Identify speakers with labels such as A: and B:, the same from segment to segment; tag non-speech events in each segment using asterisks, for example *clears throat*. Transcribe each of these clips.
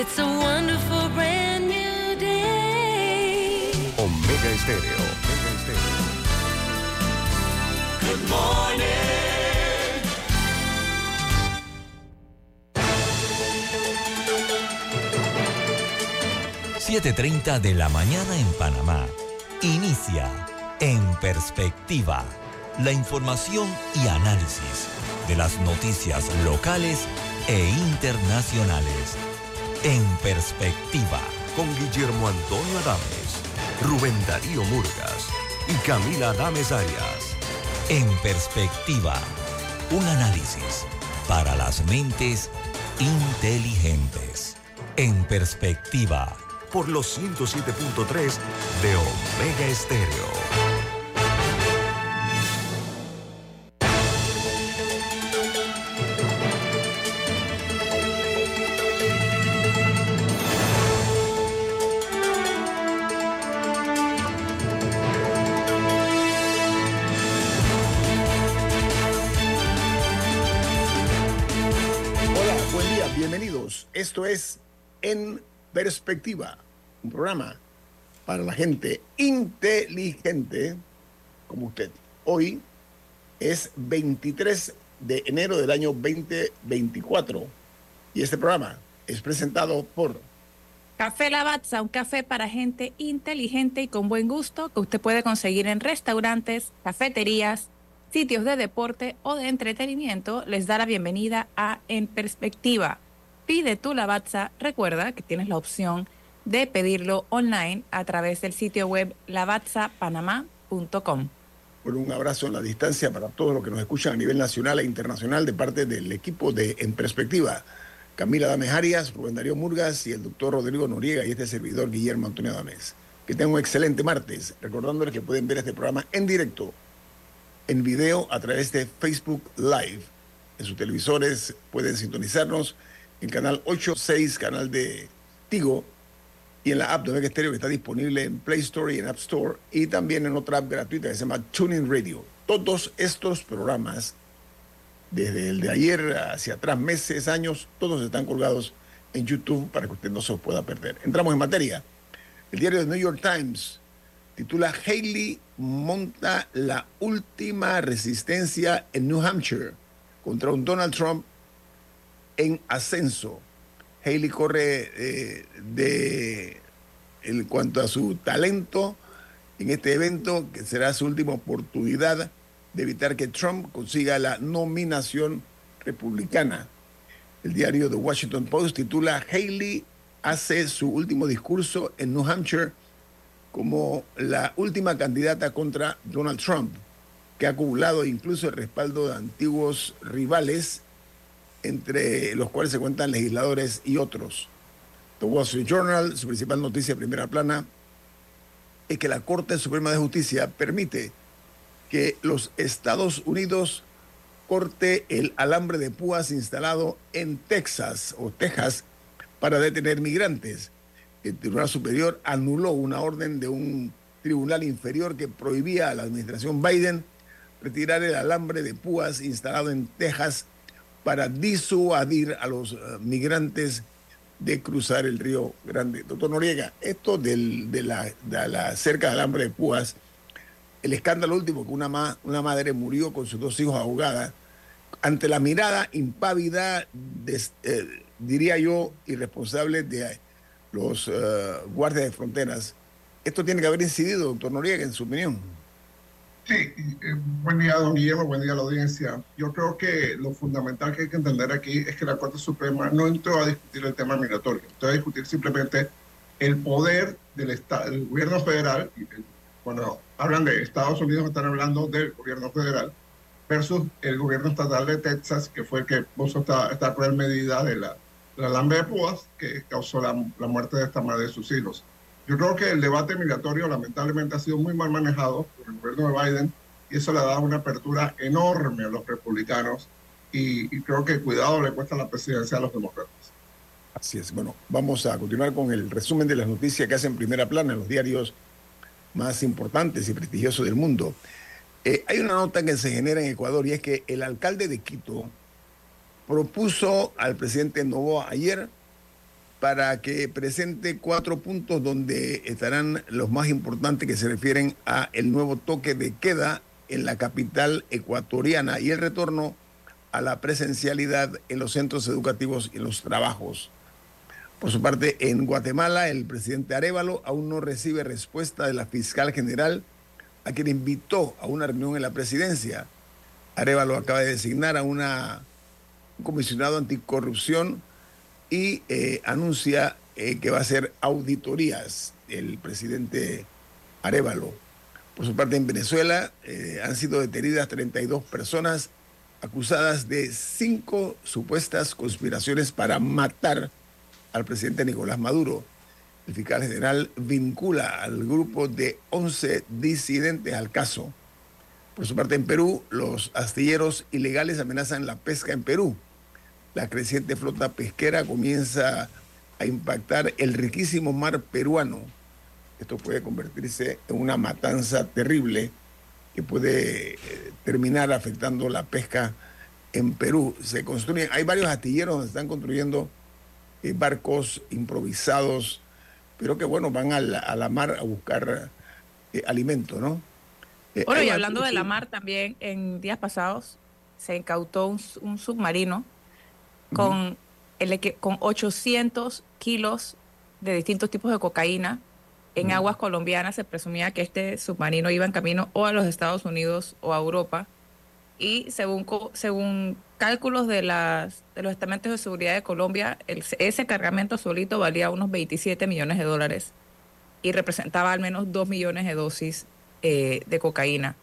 A: It's a wonderful brand new day.
B: Omega Estéreo. Omega Estéreo.
A: Good morning.
C: 7.30 de la mañana en Panamá. Inicia En Perspectiva. La información y análisis de las noticias locales e internacionales. En Perspectiva.
B: Con Guillermo Antonio Adames, Rubén Darío Murgas y Camila Adames Arias.
C: En Perspectiva. Un análisis para las mentes inteligentes. En Perspectiva.
B: Por los 107.3 de Omega Estéreo.
D: En Perspectiva, un programa para la gente inteligente como usted. Hoy es 23 de enero del año 2024 y este programa es presentado por
E: Café Lavazza, un café para gente inteligente y con buen gusto que usted puede conseguir en restaurantes, cafeterías, sitios de deporte o de entretenimiento. Les da la bienvenida a En Perspectiva. Pide tu Lavazza. Recuerda que tienes la opción de pedirlo online a través del sitio web lavazzapanamá.com.
D: por un abrazo en la distancia para todos los que nos escuchan a nivel nacional e internacional de parte del equipo de En Perspectiva. Camila Dames Arias, Rubén Darío Murgas y el doctor Rodrigo Noriega y este servidor Guillermo Antonio Dames. Que tengan un excelente martes, recordándoles que pueden ver este programa en directo, en video a través de Facebook Live. En sus televisores pueden sintonizarnos en canal 86, canal de Tigo, y en la app de Omega Stereo que está disponible en Play Store y en App Store y también en otra app gratuita que se llama Tuning Radio. Todos estos programas, desde el de ayer hacia atrás, meses, años, todos están colgados en YouTube para que usted no se los pueda perder. Entramos en materia. El diario de New York Times titula Haley monta la última resistencia en New Hampshire contra un Donald Trump en ascenso. Haley corre eh, de en cuanto a su talento en este evento, que será su última oportunidad de evitar que Trump consiga la nominación republicana. El diario The Washington Post titula Haley hace su último discurso en New Hampshire como la última candidata contra Donald Trump, que ha acumulado incluso el respaldo de antiguos rivales entre los cuales se cuentan legisladores y otros. The Wall Street Journal, su principal noticia de primera plana, es que la Corte Suprema de Justicia permite que los Estados Unidos corte el alambre de púas instalado en Texas o Texas para detener migrantes. El Tribunal Superior anuló una orden de un tribunal inferior que prohibía a la administración Biden retirar el alambre de púas instalado en Texas para disuadir a los eh, migrantes de cruzar el río Grande. Doctor Noriega, esto del- de, la, de cerca del alambre de púas, el escándalo último que una, ma- una madre murió con sus dos hijos ahogadas, ante la mirada impávida, des- eh, diría yo, irresponsable de los eh, guardias de fronteras, esto tiene que haber incidido, doctor Noriega, en su opinión.
F: Sí, eh, buen día, don Guillermo, buen día a la audiencia. Yo creo que lo fundamental que hay que entender aquí es que la Corte Suprema no entró a discutir el tema migratorio, entró a discutir simplemente el poder del, esta- del gobierno federal. el- Cuando hablan de Estados Unidos, están hablando del gobierno federal versus el gobierno estatal de Texas, que fue el que puso esta, esta cruel medida de la, alambre de púas que causó la muerte de esta madre de sus hijos. Yo creo que el debate migratorio lamentablemente ha sido muy mal manejado por el gobierno de Biden y eso le ha dado una apertura enorme a los republicanos y, y creo que cuidado le cuesta la presidencia a los demócratas.
D: Así es. Bueno, vamos a continuar con el resumen de las noticias que hacen primera plana en los diarios más importantes y prestigiosos del mundo. Eh, hay una nota que se genera en Ecuador y es que el alcalde de Quito propuso al presidente Novoa ayer para que presente cuatro puntos donde estarán los más importantes que se refieren a el nuevo toque de queda en la capital ecuatoriana y el retorno a la presencialidad en los centros educativos y los trabajos. Por su parte, en Guatemala, el presidente Arevalo aún no recibe respuesta de la fiscal general, a quien invitó a una reunión en la presidencia. Arevalo acaba de designar a una, un comisionado anticorrupción y eh, anuncia eh, que va a hacer auditorías el presidente Arevalo. Por su parte, en Venezuela eh, han sido detenidas 32 personas acusadas de cinco supuestas conspiraciones para matar al presidente Nicolás Maduro. El fiscal general vincula al grupo de 11 disidentes al caso. Por su parte, en Perú, los astilleros ilegales amenazan la pesca en Perú. La creciente flota pesquera comienza a impactar el riquísimo mar peruano. Esto puede convertirse en una matanza terrible que puede eh, terminar afectando la pesca en Perú. Se construyen, hay varios astilleros donde están construyendo eh, barcos improvisados, pero que bueno, van a la, a la mar a buscar eh, alimento, ¿no? Eh,
E: Bueno, y hablando de la mar también, en días pasados se incautó un, un submarino con, el, con 800 kilos de distintos tipos de cocaína en aguas colombianas. Se presumía que este submarino iba en camino o a los Estados Unidos o a Europa. Y según, según cálculos de, las, de los estamentos de seguridad de Colombia, el- ese cargamento solito valía unos 27 millones de dólares y representaba al menos 2 millones de dosis eh, de cocaína.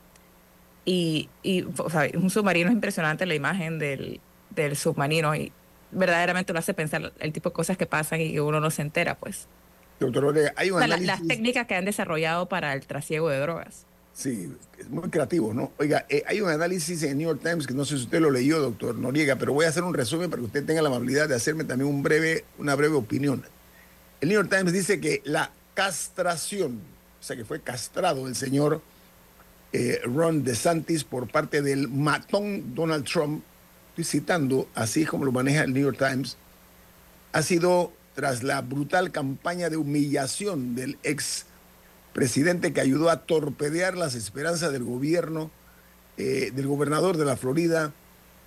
E: Y, y, o sea, un submarino es impresionante la imagen del, del submarino y verdaderamente lo hace pensar el tipo de cosas que pasan y que uno no se entera, pues.
D: Doctor Ortega, hay un
E: O sea, la-
D: análisis...
E: las técnicas que han desarrollado para el trasiego de drogas.
D: Sí, es muy creativo, ¿no? Oiga, eh, hay un análisis en New York Times que no sé si usted lo leyó, doctor Noriega, pero voy a hacer un resumen para que usted tenga la amabilidad de hacerme también un breve, una breve opinión. El New York Times dice que la castración, o sea que fue castrado el señor eh, Ron DeSantis por parte del matón Donald Trump, citando, así como lo maneja el New York Times, ha sido tras la brutal campaña de humillación del ex presidente que ayudó a torpedear las esperanzas del gobierno, eh, del gobernador de la Florida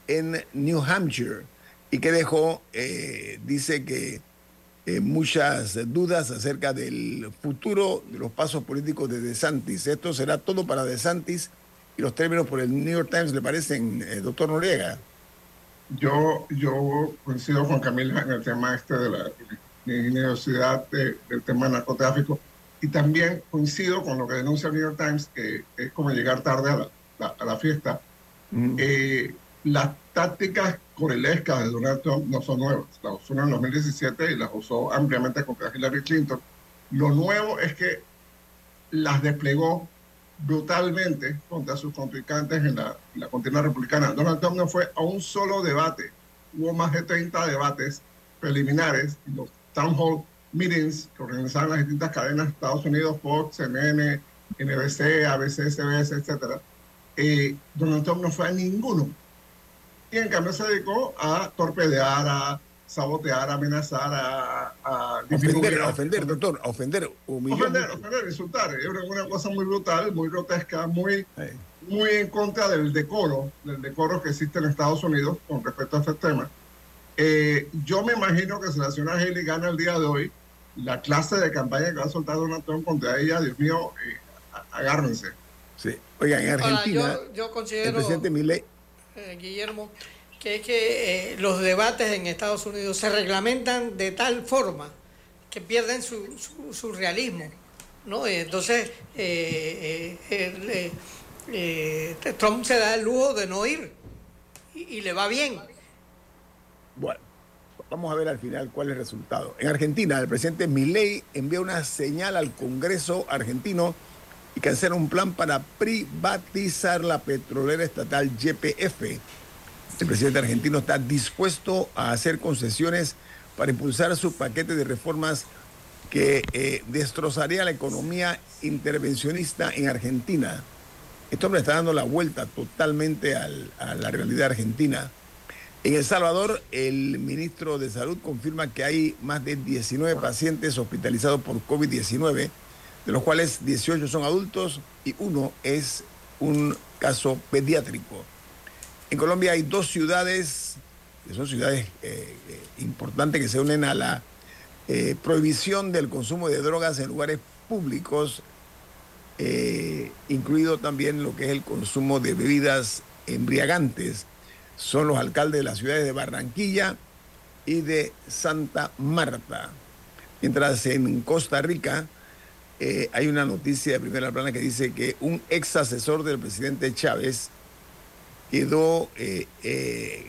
D: en New Hampshire y que dejó, eh, dice que eh, muchas dudas acerca del futuro de los pasos políticos de DeSantis. Esto será todo para DeSantis y los términos por el New York Times le parecen, doctor Noriega.
F: Yo, yo coincido con Camila en el tema este de la ingeniosidad de- del tema narcotráfico y también coincido con lo que denuncia el New York Times, que es como llegar tarde a la, la- a la fiesta.
D: Mm.
F: Eh, las tácticas corelescas de Donald Trump no son nuevas. Las usó en el 2017 y las usó ampliamente contra Hillary Clinton. Lo nuevo es que las desplegó brutalmente contra sus contrincantes en la, en la contienda republicana. Donald Trump no fue a un solo debate. Hubo más de 30 debates preliminares los town hall meetings que organizaban las distintas cadenas de Estados Unidos, Fox, CNN, NBC, ABC, CBS, etcétera. Eh, Donald Trump no fue a ninguno. Y en cambio se dedicó a torpedear, a sabotear, amenazar, a, a
D: Ofender, a ofender, doctor, a ofender, humillar.
F: ofender, ofender, insultar. Es una- una cosa muy brutal, muy grotesca, muy, muy en contra del decoro, del decoro que existe en Estados Unidos con respecto a este tema. Eh, yo me imagino que si la señora Haley gana el día de hoy, la clase de campaña que va a soltar Donald Trump contra ella, Dios mío, eh, agárrense.
D: sí. Oigan, en
G: Ahora,
D: Argentina,
G: yo, yo
D: el
G: considero,
D: presidente Milei,
G: eh, Guillermo, que es que eh, los debates en Estados Unidos se reglamentan de tal forma que pierden su, su, realismo. ¿no? Eh, Entonces, eh, Trump se da el lujo de no ir y, y le va bien.
D: Bueno, vamos a ver al final cuál es el resultado. En Argentina, el presidente Milei envía una señal al Congreso argentino y cancela un plan para privatizar la petrolera estatal YPF. El presidente argentino está dispuesto a hacer concesiones para impulsar su paquete de reformas que eh, destrozaría la economía intervencionista en Argentina. Esto me está dando la vuelta totalmente al- a la realidad argentina. En El Salvador, el ministro de Salud confirma que hay más de 19 pacientes hospitalizados por COVID-19, de los cuales 18 son adultos y uno es un caso pediátrico. En Colombia hay dos ciudades, que son ciudades eh, eh, importantes que se unen a la eh, prohibición del consumo de drogas en lugares públicos, incluido también lo que es el consumo de bebidas embriagantes. Son los alcaldes de las ciudades de Barranquilla y de Santa Marta. Mientras en Costa Rica hay una noticia de primera plana que dice que un ex asesor del presidente Chávez quedó eh, eh,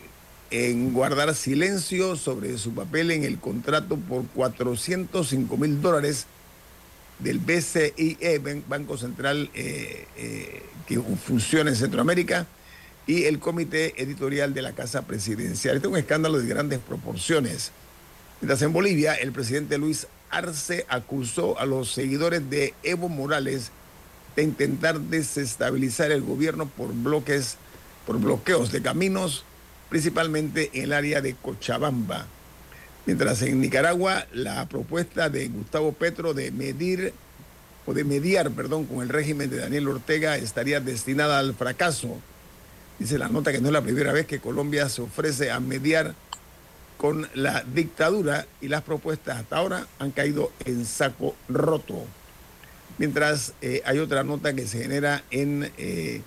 D: en guardar silencio sobre su papel en el contrato por 405 mil dólares del BCIE, Ban- Banco Central eh, que funciona en Centroamérica, y el comité editorial de la Casa Presidencial. Este es un escándalo de grandes proporciones. Mientras en Bolivia, el presidente Luis Arce acusó a los seguidores de Evo Morales de intentar desestabilizar el gobierno por bloques, por bloqueos de caminos, principalmente en el área de Cochabamba. Mientras en Nicaragua la propuesta de Gustavo Petro de medir o de mediar, perdón, con el régimen de Daniel Ortega estaría destinada al fracaso. Dice la nota que no es la primera vez que Colombia se ofrece a mediar con la dictadura y las propuestas hasta ahora han caído en saco roto. Mientras eh, hay otra nota que se genera en, eh,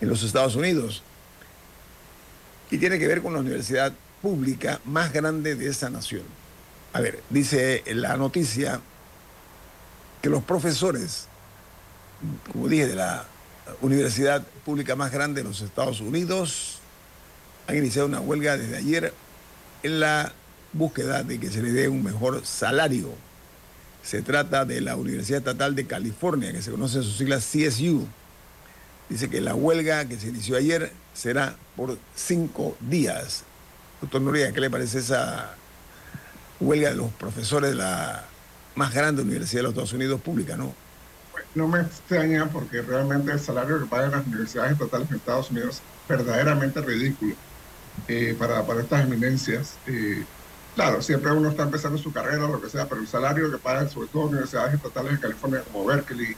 D: en los Estados Unidos y tiene que ver con la universidad pública más grande de esa nación. A ver, dice la noticia que los profesores, como dije, de la universidad pública más grande de los Estados Unidos, han iniciado una huelga desde ayer en la búsqueda de que se le dé un mejor salario. Se trata de la Universidad Estatal de California, que se conoce en sus siglas CSU. Dice que la huelga que se inició ayer será por cinco días. Doctor Noriega, ¿qué le parece esa huelga de los profesores de la más grande universidad de los Estados Unidos pública, no?
F: No me extraña porque realmente el salario que pagan las universidades estatales en Estados Unidos es verdaderamente ridículo eh, para, para estas eminencias. Eh, claro, siempre uno está empezando su carrera lo que sea, pero el salario que pagan sobre todo universidades estatales en California como Berkeley,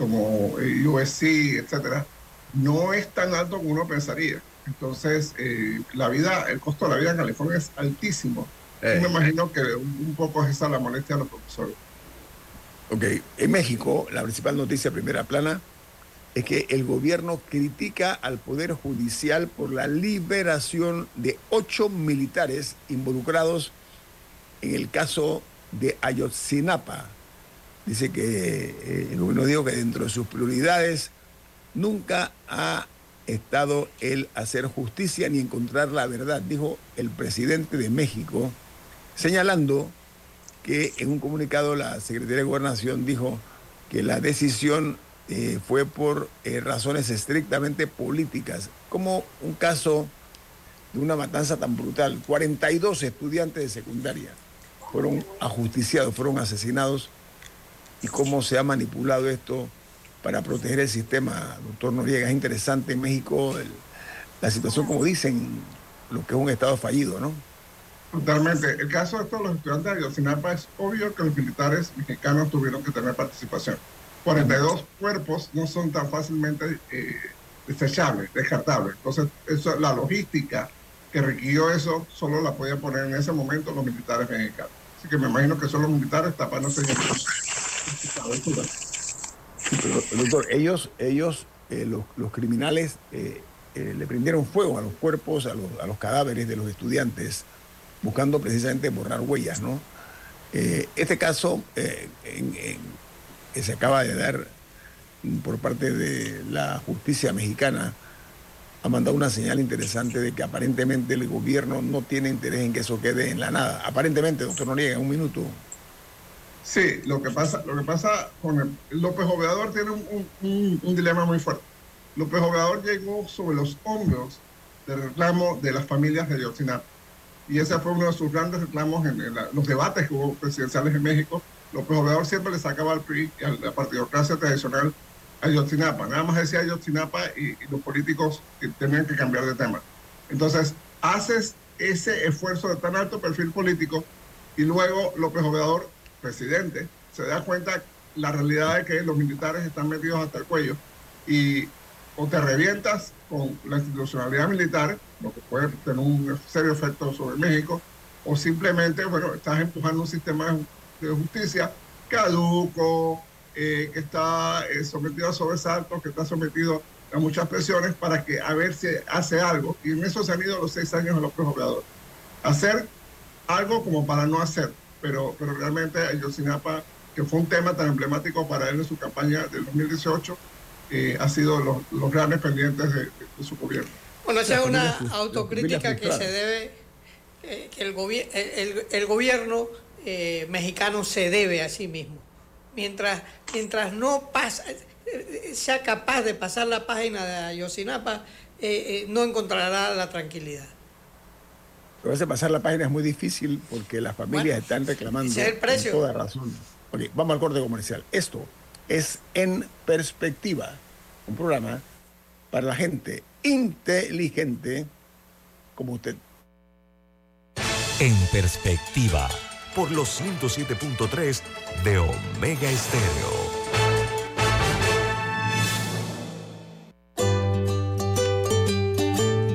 F: como eh, USC, etcétera, no es tan alto como uno pensaría. Entonces, eh, la vida, el costo de la vida en California es altísimo.
D: Eh.
F: Y me imagino que un, un poco es esa la molestia de los profesores.
D: Ok, en México, la principal noticia primera plana es que el gobierno critica al Poder Judicial por la liberación de ocho militares involucrados en el caso de Ayotzinapa. Dice que eh, el gobierno dijo que dentro de sus prioridades nunca ha estado el hacer justicia ni encontrar la verdad, dijo el presidente de México, señalando que en un comunicado la Secretaría de Gobernación dijo que la decisión eh, fue por eh, razones estrictamente políticas, como un caso de una matanza tan brutal. 42 estudiantes de secundaria fueron ajusticiados, fueron asesinados, y cómo se ha manipulado esto para proteger el sistema, doctor Noriega. Es interesante en México el- la situación, como dicen, lo que es un Estado fallido, ¿no?
F: Totalmente. El caso de todos los estudiantes de Ayotzinapa es obvio que los militares mexicanos tuvieron que tener participación. 42 cuerpos no son tan fácilmente eh, desechables, descartables. Entonces, eso, la logística que requirió eso solo la podían poner en ese momento los militares mexicanos. Así que me imagino que son los militares tapándose.
D: Doctor, ellos, ellos eh, los, criminales, eh, eh, le prendieron fuego a los cuerpos, a los, cadáveres de los estudiantes, buscando precisamente borrar huellas, ¿no? Este caso que se acaba de dar mm, por parte de la justicia mexicana ha mandado una señal interesante de que aparentemente el gobierno no tiene interés en que eso quede en la nada. Aparentemente, doctor Noriega, un minuto.
F: Sí, lo que pasa, lo que pasa con el- López Obrador tiene un, dilema muy fuerte. López Obrador llegó sobre los hombros del reclamo de las familias de Ayotzinapa. Y ese fue uno de sus grandes reclamos en, los debates que hubo presidenciales en México. López Obrador siempre le sacaba al PRI a la partidocracia tradicional Ayotzinapa. Nada más decía Ayotzinapa y, y los políticos tenían que cambiar de tema. Entonces, haces ese esfuerzo de tan alto perfil político y luego López Obrador, presidente, se da cuenta la realidad de que los militares están metidos hasta el cuello y o te revientas con la institucionalidad militar, lo que puede tener un serio efecto sobre México, o simplemente, bueno, estás empujando un sistema de justicia caduco, eh, que está eh, sometido a sobresaltos, que está sometido a muchas presiones para que a ver si hace algo. Y en eso se han ido los seis años de López Obrador. Hacer algo como para no hacer, pero, pero realmente Ayotzinapa, que fue un tema tan emblemático para él en su campaña del 2018, eh, ha sido los, los grandes pendientes de, de su gobierno.
G: Bueno, esa es una autocrítica que se debe, eh, que el, gobi- el, el gobierno eh, mexicano se debe a sí mismo. Mientras, mientras no pasa, eh, sea capaz de pasar la página de Ayotzinapa, eh, eh, no encontrará la tranquilidad.
D: Pero a veces pasar la página es muy difícil porque las familias
G: Bueno,
D: están reclamando
G: el precio.
D: con toda razón. Ok, vamos al corte comercial. Esto es En Perspectiva, un programa para la gente inteligente como usted.
C: En perspectiva,
B: por los 107.3 de Omega Estéreo.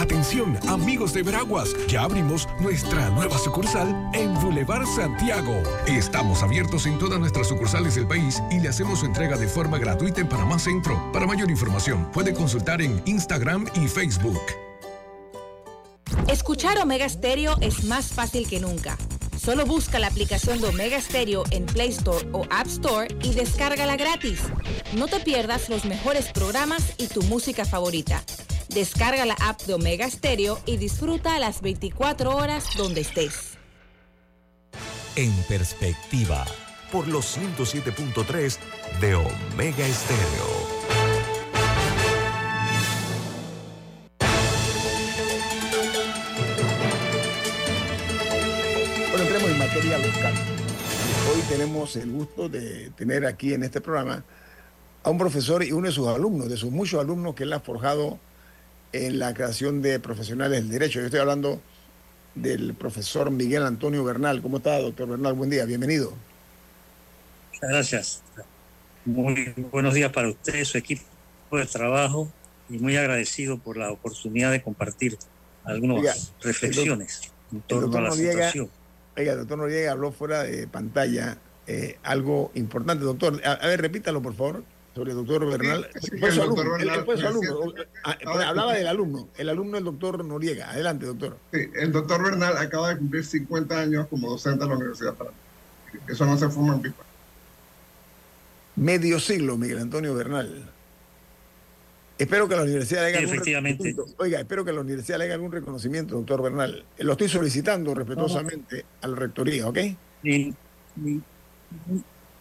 H: Atención, amigos de Veraguas, ya abrimos nuestra nueva sucursal en Boulevard Santiago. Estamos abiertos en todas nuestras sucursales del país y le hacemos su entrega de forma gratuita en Panamá Centro. Para mayor información, puede consultar en Instagram y Facebook.
I: Escuchar Omega Stereo es más fácil que nunca. Solo busca la aplicación de Omega Stereo en Play Store o App Store y descárgala gratis. No te pierdas los mejores programas y tu música favorita. Descarga la app de Omega Stereo y disfruta las 24 horas donde estés.
C: en perspectiva,
B: por los 107.3 de Omega Estéreo.
D: Bueno, entremos en materia local. Hoy tenemos el gusto de tener aquí en este programa a un profesor y uno de sus alumnos, de sus muchos alumnos que él ha forjado en la creación de profesionales del derecho. Yo estoy hablando del profesor Miguel Antonio Bernal. ¿Cómo está, doctor Bernal? Buen día, bienvenido.
J: Muchas gracias. Muy buenos días para usted, su equipo de trabajo y muy agradecido por la oportunidad de compartir algunas
D: Oiga,
J: reflexiones en
D: El
J: torno a
D: doctor
J: la
D: Noriega,
J: situación.
D: oiga, doctor Noriega habló fuera de pantalla eh, algo importante. Doctor, a, a ver, repítalo, por favor, sobre el doctor Bernal.
F: sí,
D: Fue
F: el
D: su
F: doctor
D: alumno, él fue su hablaba del alumno, el alumno del doctor Noriega. Adelante, doctor.
F: Sí, el doctor Bernal acaba de cumplir 50 años como docente de la Universidad de Panamá. Eso no se fuma en pipa.
D: Medio siglo, Miguel Antonio Bernal. Espero que la universidad le haga
J: Sí,
D: algún
J: efectivamente.
D: reconocimiento. Oiga, espero que la universidad le haga algún reconocimiento, doctor Bernal. Lo estoy solicitando respetuosamente a la rectoría, ¿ok?
J: Ni- ni-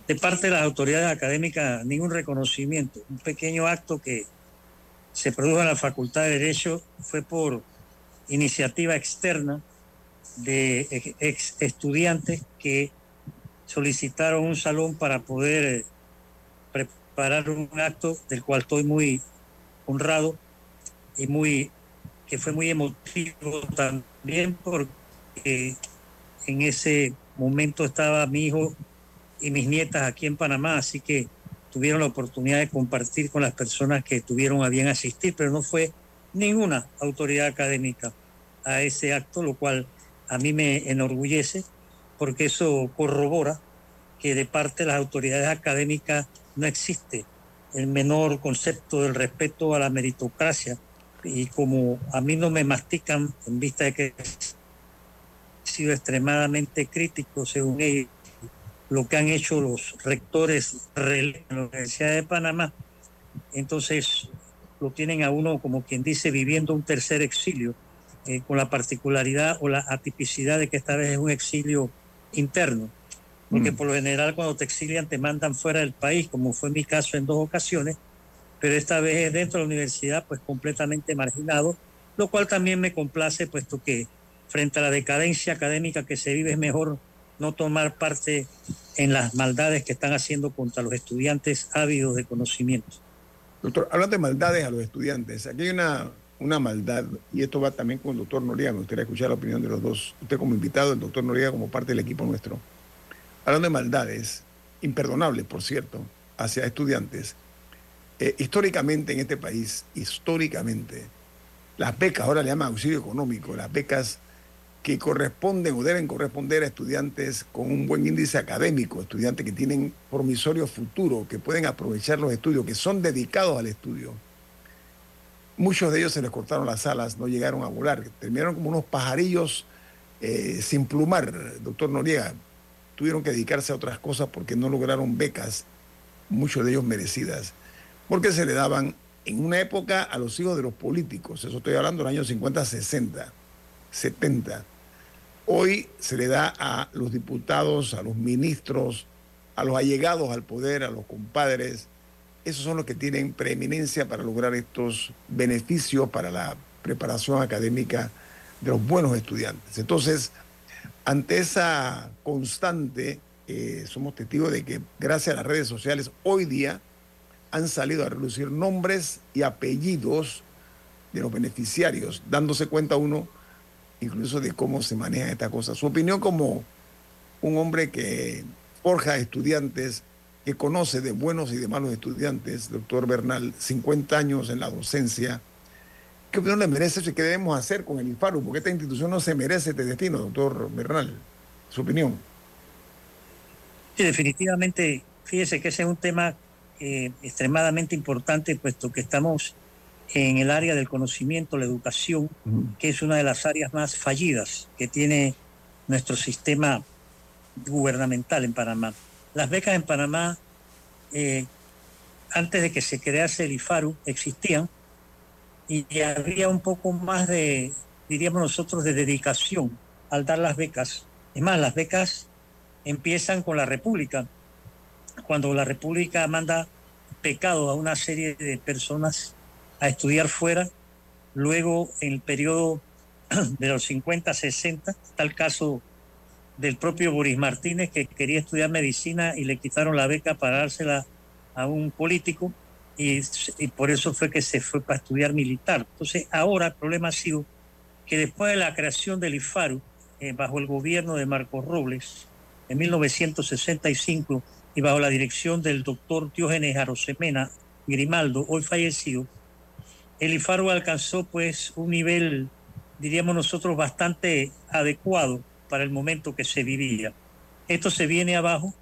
J: de parte de las autoridades académicas, ningún reconocimiento. Un pequeño acto que se produjo en la Facultad de Derecho fue por iniciativa externa de ex- estudiantes que solicitaron un salón para poder eh, preparar un acto del cual estoy muy honrado y muy que fue muy emotivo también porque en ese momento estaba mi hijo y mis nietas aquí en Panamá, así que tuvieron la oportunidad de compartir con las personas que tuvieron a bien asistir, pero no fue ninguna autoridad académica a ese acto, lo cual a mí me enorgullece, porque eso corrobora que de parte de las autoridades académicas no existe el menor concepto del respeto a la meritocracia, y como a mí no me mastican en vista de que he sido extremadamente crítico según ellos lo que han hecho los rectores de la Universidad de Panamá, entonces lo tienen a uno como quien dice viviendo un tercer exilio, eh, con la particularidad o la atipicidad de que esta vez es un exilio interno, porque por lo general cuando te exilian te mandan fuera del país, como fue mi caso en dos ocasiones, pero esta vez es dentro de la universidad, pues completamente marginado, lo cual también me complace, puesto que frente a la decadencia académica que se vive es mejor no tomar parte en las maldades que están haciendo contra los estudiantes ávidos de conocimiento.
D: Doctor, hablando de maldades a los estudiantes, aquí hay una, una maldad, y esto va también con el doctor Noriega, me gustaría escuchar la opinión de los dos, usted como invitado, el doctor Noriega como parte del equipo nuestro. Hablando de maldades, imperdonables, por cierto, hacia estudiantes, eh, históricamente en este país, históricamente, las becas, ahora le llaman auxilio económico, las becas que corresponden o deben corresponder a estudiantes con un buen índice académico, estudiantes que tienen promisorio futuro, que pueden aprovechar los estudios, que son dedicados al estudio. Muchos de ellos se les cortaron las alas, no llegaron a volar, terminaron como unos pajarillos eh, sin plumar, doctor Noriega. Tuvieron que dedicarse a otras cosas porque no lograron becas, muchos de ellos merecidas, porque se le daban en una época a los hijos de los políticos, eso estoy hablando de los años 50, 60 70. Hoy se le da a los diputados, a los ministros, a los allegados al poder, a los compadres. Esos son los que tienen preeminencia para lograr estos beneficios para la preparación académica de los buenos estudiantes. Entonces, ante esa constante, eh, somos testigos de que gracias a las redes sociales hoy día han salido a relucir nombres y apellidos de los beneficiarios, dándose cuenta uno incluso de cómo se maneja esta cosa. Su opinión como un hombre que forja estudiantes, que conoce de buenos y de malos estudiantes, doctor Bernal, 50 años en la docencia. ¿Qué opinión le merece y qué debemos hacer con el IFARU? Porque esta institución no se merece este destino, doctor Bernal. Su opinión.
J: Sí, definitivamente, fíjese que ese es un tema eh, extremadamente importante, puesto que estamos en el área del conocimiento, la educación, que es una de las áreas más fallidas que tiene nuestro sistema gubernamental en Panamá. Las becas en Panamá, eh, antes de que se crease el IFARU, existían y había un poco más de, diríamos nosotros, de dedicación al dar las becas. Es más, las becas empiezan con la República. Cuando la República manda pecado a una serie de personas a estudiar fuera. Luego, en el periodo *clears throat* de los 50, 60, está el caso del propio Boris Martínez, que quería estudiar medicina y le quitaron la beca para dársela a un político, y, por eso fue que se fue para estudiar militar. Entonces, ahora el problema ha sido que después de la creación del IFARU, eh, bajo el gobierno de Marcos Robles, en 1965, y bajo la dirección del doctor Diógenes Arosemena Grimaldo, hoy fallecido, el IFARU alcanzó pues un nivel, diríamos nosotros, bastante adecuado para el momento que se vivía. Esto se viene abajo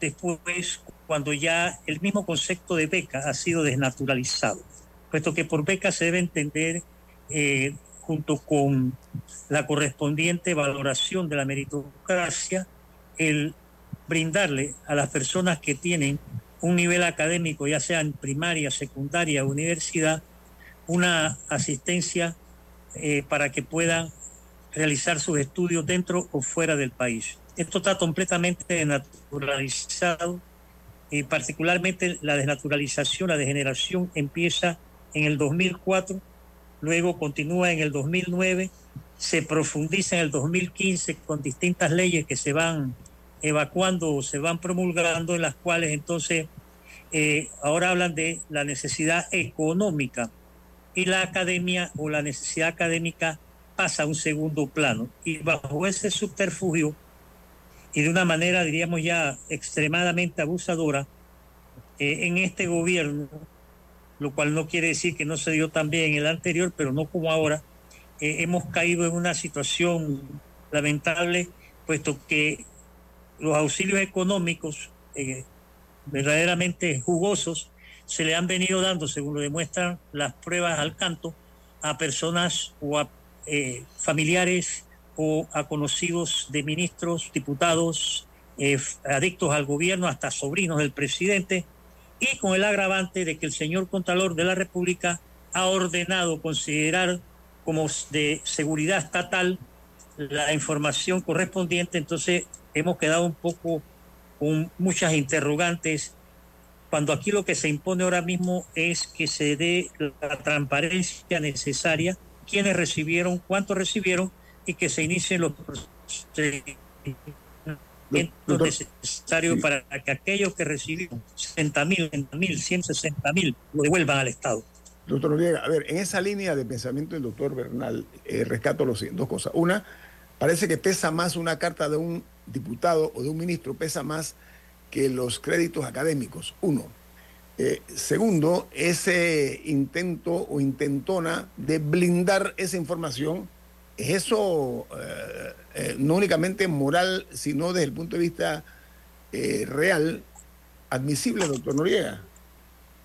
J: después cuando ya el mismo concepto de beca ha sido desnaturalizado, puesto que por beca se debe entender eh, junto con la correspondiente valoración de la meritocracia, el brindarle a las personas que tienen un nivel académico, ya sea en primaria, secundaria universidad, una asistencia eh, para que puedan realizar sus estudios dentro o fuera del país. Esto está completamente desnaturalizado y particularmente la desnaturalización, la degeneración empieza en el 2004, luego continúa en el 2009, se profundiza en el 2015 con distintas leyes que se van evacuando o se van promulgando, en las cuales entonces eh, ahora hablan de la necesidad económica y la academia o la necesidad académica pasa a un segundo plano. Y bajo ese subterfugio, y de una manera, diríamos ya, extremadamente abusadora, eh, en este gobierno, lo cual no quiere decir que no se dio también en el anterior, pero no como ahora, eh, hemos caído en una situación lamentable, puesto que los auxilios económicos eh, verdaderamente jugosos se le han venido dando, según lo demuestran las pruebas al canto, a personas o a eh, familiares o a conocidos de ministros, diputados, eh, adictos al gobierno, hasta sobrinos del presidente, y con el agravante de que el señor Contralor de la República ha ordenado considerar como de seguridad estatal la información correspondiente, entonces hemos quedado un poco con muchas interrogantes, cuando aquí lo que se impone ahora mismo es que se dé la transparencia necesaria, quiénes recibieron, cuántos recibieron y que se inicien los procedimientos necesarios para que aquellos que recibieron 60 mil, 160 mil, lo devuelvan al Estado.
D: Doctor Noriega, a ver, en esa línea de pensamiento del doctor Bernal, eh, rescato los, dos cosas. Una, parece que pesa más una carta de un diputado o de un ministro, pesa más que los créditos académicos. Uno. Eh, segundo, ese intento o intentona de blindar esa información, ¿es eso eh, no únicamente moral, sino desde el punto de vista real, admisible, doctor Noriega?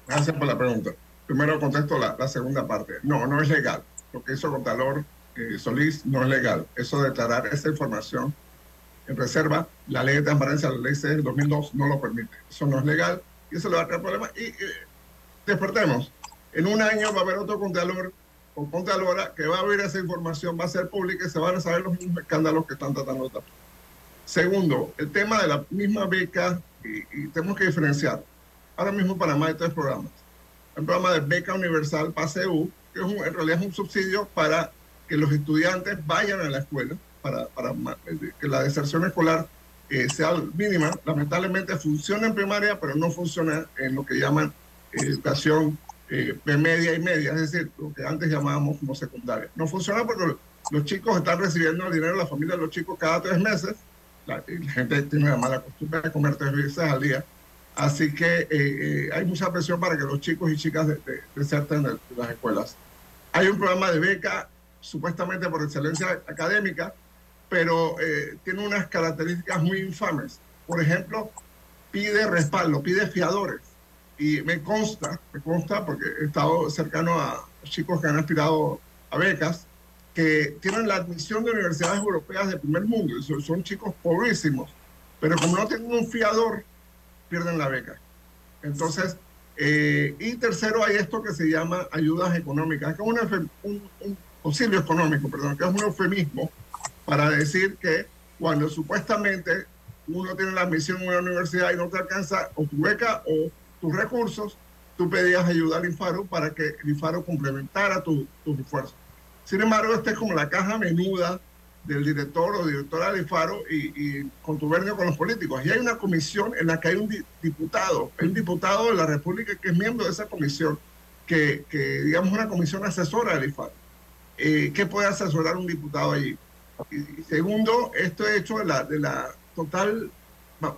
F: Gracias por la pregunta primero contesto la, segunda parte. No, no es legal. Lo que hizo Contralor eh, Solís no es legal. Eso de declarar esa información en reserva, la ley de transparencia, la ley C del 2002 no lo permite. Eso no es legal y eso le va a traer problemas. Y despertemos. En un año va a haber otro Contralor o Contralora que va a ver esa información, va a ser pública y se van a saber los mismos escándalos que están tratando de tapar. Segundo, el tema de la misma beca, y, y tenemos que diferenciar. Ahora mismo Panamá hay tres programas el programa de beca universal PASEU, que es en realidad es un subsidio para que los estudiantes vayan a la escuela, para, para eh, que la deserción escolar eh, sea mínima. Lamentablemente funciona en primaria, pero no funciona en lo que llaman educación eh, media y media, es decir, lo que antes llamábamos como secundaria. No funciona porque los chicos están recibiendo el dinero, la familia de los chicos cada tres meses. La, la gente tiene la mala costumbre de comer tres veces al día Así que eh, eh, hay mucha presión para que los chicos y chicas deserten de, las escuelas. Hay un programa de beca supuestamente por excelencia académica, pero eh, tiene unas características muy infames. Por ejemplo, pide respaldo, pide fiadores. Y me consta, me consta porque he estado cercano a chicos que han aspirado a becas, que tienen la admisión de universidades europeas de primer mundo. Son, chicos pobrísimos, pero como no tienen un fiador, pierden la beca. Entonces, eh, y tercero, hay esto que se llama ayudas económicas, que es un, un, auxilio económico, perdón, que es un eufemismo para decir que cuando supuestamente uno tiene la admisión en una universidad y no te alcanza o tu beca o tus recursos, tú pedías ayuda al INFARO para que el INFARO complementara tus esfuerzos. Sin embargo, esta es como la caja menuda del director o directora del Faro y, y contubernio con los políticos. Y hay una comisión en la que hay un diputado, un diputado de la República que es miembro de esa comisión, que, que digamos una comisión asesora del IFARO. Eh, ¿Qué puede asesorar un diputado allí? Y, segundo, esto hecho de la, de la total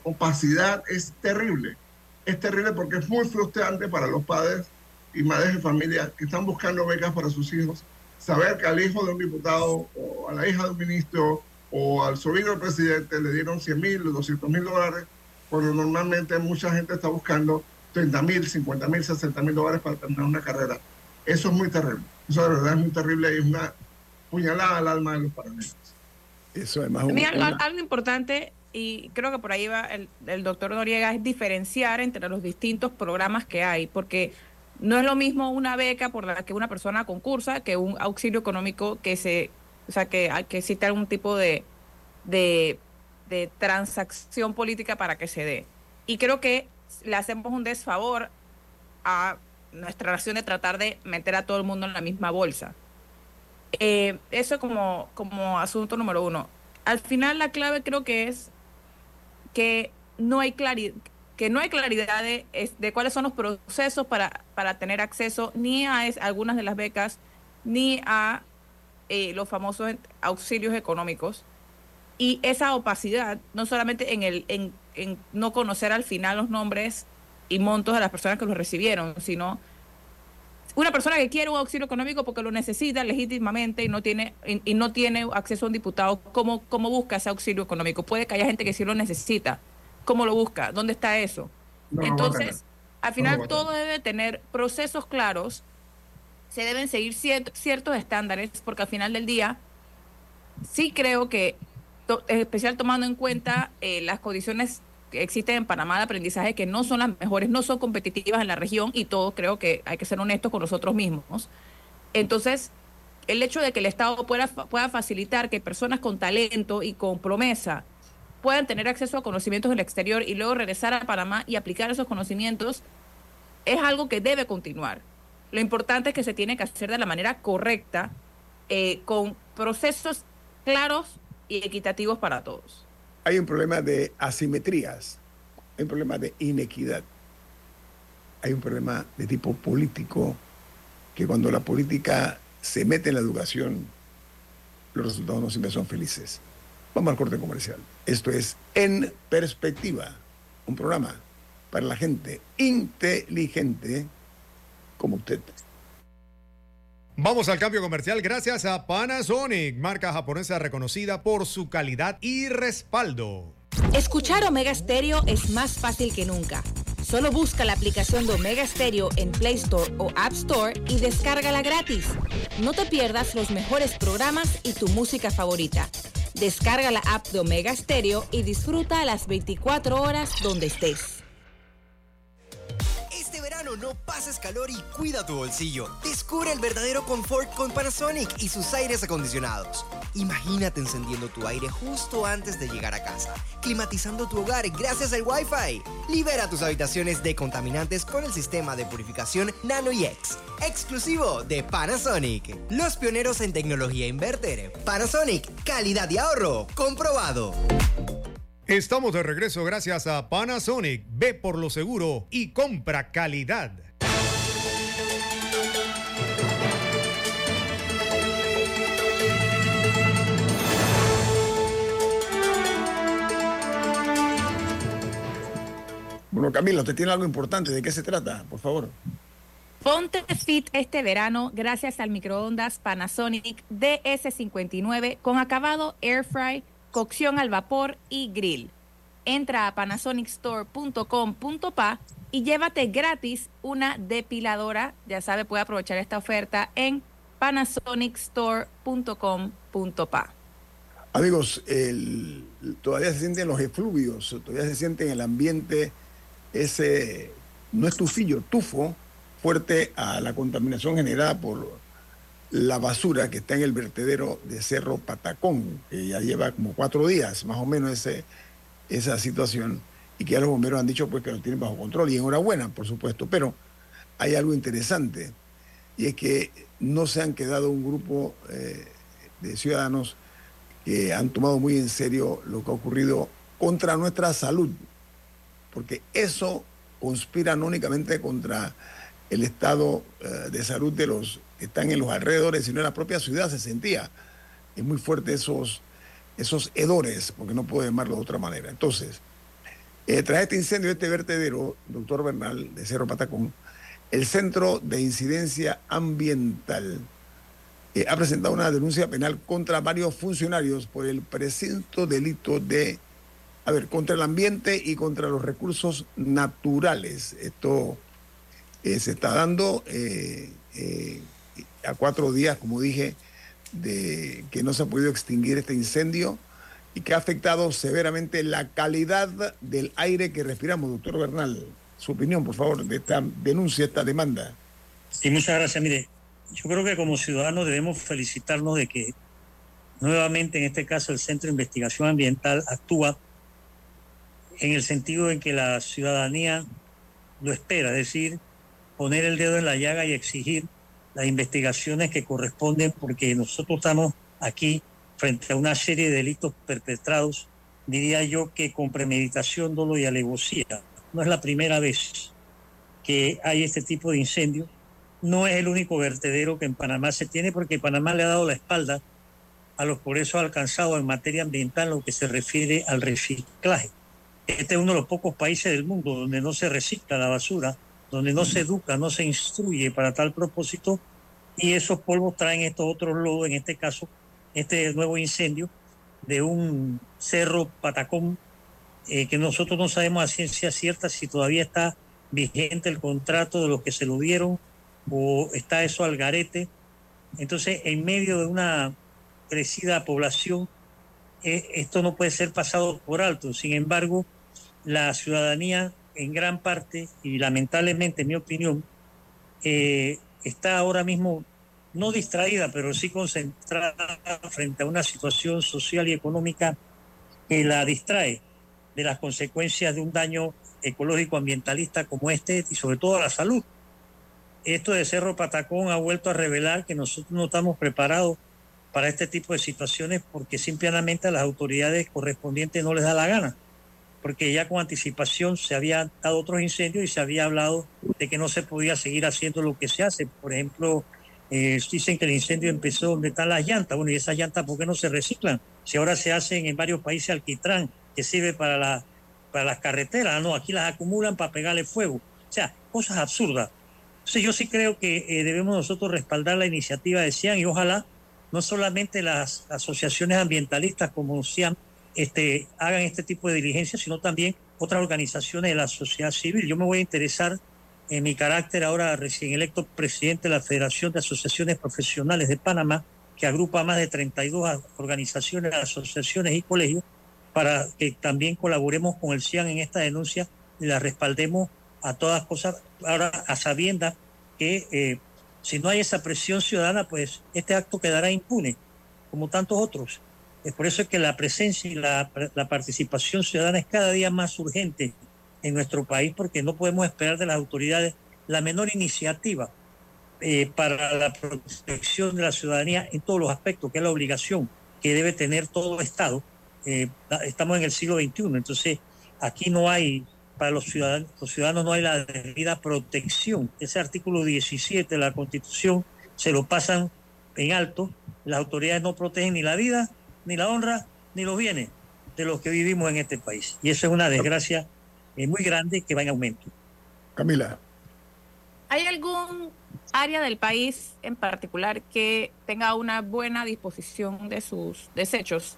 F: opacidad es terrible. Es terrible porque es muy frustrante para los padres y madres de familia que están buscando becas para sus hijos saber que al hijo de un diputado o a la hija de un ministro o al sobrino del presidente le dieron 100 mil, 200 mil dólares, cuando normalmente mucha gente está buscando 30 mil, 50 mil, 60 mil dólares para terminar una carrera. Eso es muy terrible. Eso de verdad es muy terrible y es una puñalada al alma de los panameños.
E: Eso es más un, algo, algo, importante, y creo que por ahí va el, el doctor Noriega, es diferenciar entre los distintos programas que hay, porque no es lo mismo una beca por la que una persona concursa que un auxilio económico que se, o sea, que, que existe algún tipo de, de, de transacción política para que se dé. Y creo que le hacemos un desfavor a nuestra nación de tratar de meter a todo el mundo en la misma bolsa. Eh, eso como, como asunto número uno. Al final la clave creo que es que no hay claridad, que no hay claridad de, de cuáles son los procesos para, para tener acceso ni a algunas de las becas, ni a eh, los famosos auxilios económicos. Y esa opacidad, no solamente en, el, en, en no conocer al final los nombres y montos de las personas que los recibieron, sino una persona que quiere un auxilio económico porque lo necesita legítimamente y no tiene y, no tiene acceso a un diputado, ¿cómo, ¿cómo busca ese auxilio económico? Puede que haya gente que sí lo necesita, ¿Cómo lo busca? ¿Dónde está eso? Entonces, al final todo debe tener procesos claros, se deben seguir ciertos estándares, porque al final del día sí creo que, en especial tomando en cuenta eh, las condiciones que existen en Panamá de aprendizaje que no son las mejores, no son competitivas en la región y todos creo que hay que ser honestos con nosotros mismos. Entonces, el hecho de que el Estado pueda, pueda facilitar que personas con talento y con promesa puedan tener acceso a conocimientos del exterior y luego regresar a Panamá y aplicar esos conocimientos, es algo que debe continuar. Lo importante es que se tiene que hacer de la manera correcta, eh, con procesos claros y equitativos para todos.
D: Hay un problema de asimetrías, hay un problema de inequidad, hay un problema de tipo político, que cuando la política se mete en la educación, los resultados no siempre son felices. Vamos al corte comercial. Esto es En Perspectiva, un programa para la gente inteligente como usted.
K: Vamos al cambio comercial gracias a Panasonic, marca japonesa reconocida por su calidad y respaldo.
I: Escuchar Omega Stereo es más fácil que nunca. Solo busca la aplicación de Omega Stereo en Play Store o App Store y descárgala gratis. No te pierdas los mejores programas y tu música favorita. Descarga la app de Omega Stereo y disfruta las 24 horas donde estés.
L: No pases calor y cuida tu bolsillo. Descubre el verdadero confort con Panasonic y sus aires acondicionados. Imagínate encendiendo tu aire justo antes de llegar a casa, climatizando tu hogar gracias al Wi-Fi. Libera tus habitaciones de contaminantes con el sistema de purificación Nano X, exclusivo de Panasonic. Los pioneros en tecnología inverter. Panasonic, calidad y ahorro, comprobado.
K: Estamos de regreso gracias a Panasonic. Ve por lo seguro y compra calidad.
D: Bueno, Camila, ¿usted tiene algo importante? ¿De qué se trata? Por favor.
E: Ponte fit este verano gracias al microondas Panasonic DS59 con acabado air fry, cocción al vapor y grill. Entra a panasonicstore.com.pa y llévate gratis una depiladora. Ya sabe, puede aprovechar esta oferta en panasonicstore.com.pa.
D: Amigos, todavía se sienten los efluvios, todavía se siente en el ambiente ese, no es tufillo, tufo fuerte a la contaminación generada por la basura que está en el vertedero de Cerro Patacón, que ya lleva como cuatro días más o menos ese, esa situación y que ya los bomberos han dicho pues que lo tienen bajo control y enhorabuena, por supuesto, pero hay algo interesante y es que no se han quedado un grupo eh, de ciudadanos que han tomado muy en serio lo que ha ocurrido contra nuestra salud, porque eso conspira no únicamente contra el estado eh, de salud de los están en los alrededores, sino en la propia ciudad se sentía. Es muy fuerte esos, esos hedores, porque no puedo llamarlo de otra manera. Entonces, eh, tras este incendio, este vertedero, doctor Bernal, de Cerro Patacón, el Centro de Incidencia Ambiental eh, ha presentado una denuncia penal contra varios funcionarios por el presunto delito de, a ver, contra el ambiente y contra los recursos naturales. Esto eh, se está dando a cuatro días, como dije, de que no se ha podido extinguir este incendio y que ha afectado severamente la calidad del aire que respiramos. Doctor Bernal, su opinión, por favor, de esta denuncia, esta demanda.
J: Sí, muchas gracias. Mire, yo creo que como ciudadanos debemos felicitarnos de que nuevamente en este caso el Centro de Investigación Ambiental actúa en el sentido de que la ciudadanía lo espera, es decir, poner el dedo en la llaga y exigir las investigaciones que corresponden porque nosotros estamos aquí frente a una serie de delitos perpetrados, diría yo que con premeditación, dolo y alevosía. No es la primera vez que hay este tipo de incendios. No es el único vertedero que en Panamá se tiene porque Panamá le ha dado la espalda a los progresos alcanzados en materia ambiental en lo que se refiere al reciclaje. Este es uno de los pocos países del mundo donde no se recicla la basura, donde no se educa, no se instruye para tal propósito y esos polvos traen estos otros lodos, en este caso, este nuevo incendio de un cerro Patacón eh, que nosotros no sabemos a ciencia cierta si todavía está vigente el contrato de los que se lo dieron o está eso al garete. Entonces, en medio de una crecida población, eh, esto no puede ser pasado por alto. Sin embargo, la ciudadanía en gran parte, y lamentablemente, en mi opinión, eh, está ahora mismo no distraída, pero sí concentrada frente a una situación social y económica que la distrae de las consecuencias de un daño ecológico ambientalista como este y sobre todo a la salud. Esto de Cerro Patacón ha vuelto a revelar que nosotros no estamos preparados para este tipo de situaciones porque simplemente a las autoridades correspondientes no les da la gana, porque ya con anticipación se habían dado otros incendios y se había hablado de que no se podía seguir haciendo lo que se hace. Por ejemplo, eh, dicen que el incendio empezó donde están las llantas. Bueno, ¿y esas llantas por qué no se reciclan? Si ahora se hacen en varios países alquitrán, que sirve para, la, para las carreteras, no, aquí las acumulan para pegarle fuego. O sea, cosas absurdas. Entonces yo sí creo que eh, debemos nosotros respaldar la iniciativa de CIAN y ojalá no solamente las asociaciones ambientalistas como CIAN este, hagan este tipo de diligencias, sino también otras organizaciones de la sociedad civil. Yo me voy a interesar en mi carácter ahora recién electo presidente de la Federación de Asociaciones Profesionales de Panamá, que agrupa más de 32 organizaciones, asociaciones y colegios, para que también colaboremos con el CIAN en esta denuncia y la respaldemos a todas cosas, ahora a sabiendas que eh, si no hay esa presión ciudadana, pues este acto quedará impune, como tantos otros. Es por eso que la presencia y la, participación ciudadana es cada día más urgente en nuestro país, porque no podemos esperar de las autoridades la menor iniciativa eh, para la protección de la ciudadanía en todos los aspectos, que es la obligación que debe tener todo Estado. Eh, estamos en el siglo XXI, entonces aquí no hay, para los ciudadanos, los ciudadanos no hay la debida protección. Ese artículo 17 de la Constitución se lo pasan en alto, las autoridades no protegen ni la vida, ni la honra, ni los bienes de los que vivimos en este país. Y eso es una desgracia eh, muy grande que va en aumento.
D: Camila.
E: ¿Hay algún área del país en particular que tenga una buena disposición de sus desechos?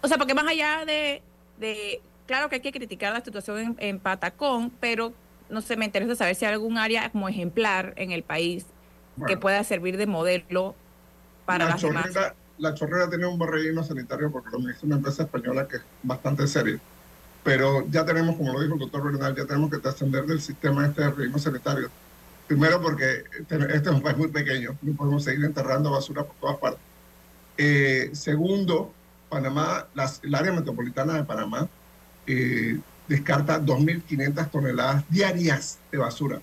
E: O sea, porque más allá de, de claro que hay que criticar la situación en, en, Patacón, pero no sé, me interesa saber si hay algún área como ejemplar en el país bueno, que pueda servir de modelo para
F: la
E: las
F: chorrera,
E: demás.
F: La chorrera tiene un buen relleno sanitario porque lo administra una empresa española que es bastante seria. Pero ya tenemos, como lo dijo el doctor Bernal, ya tenemos que trascender del sistema este relleno sanitario. Primero porque este, es un país muy pequeño, no podemos seguir enterrando basura por todas partes. Eh, segundo, Panamá, el área metropolitana de Panamá eh, descarta 2.500 toneladas diarias de basura.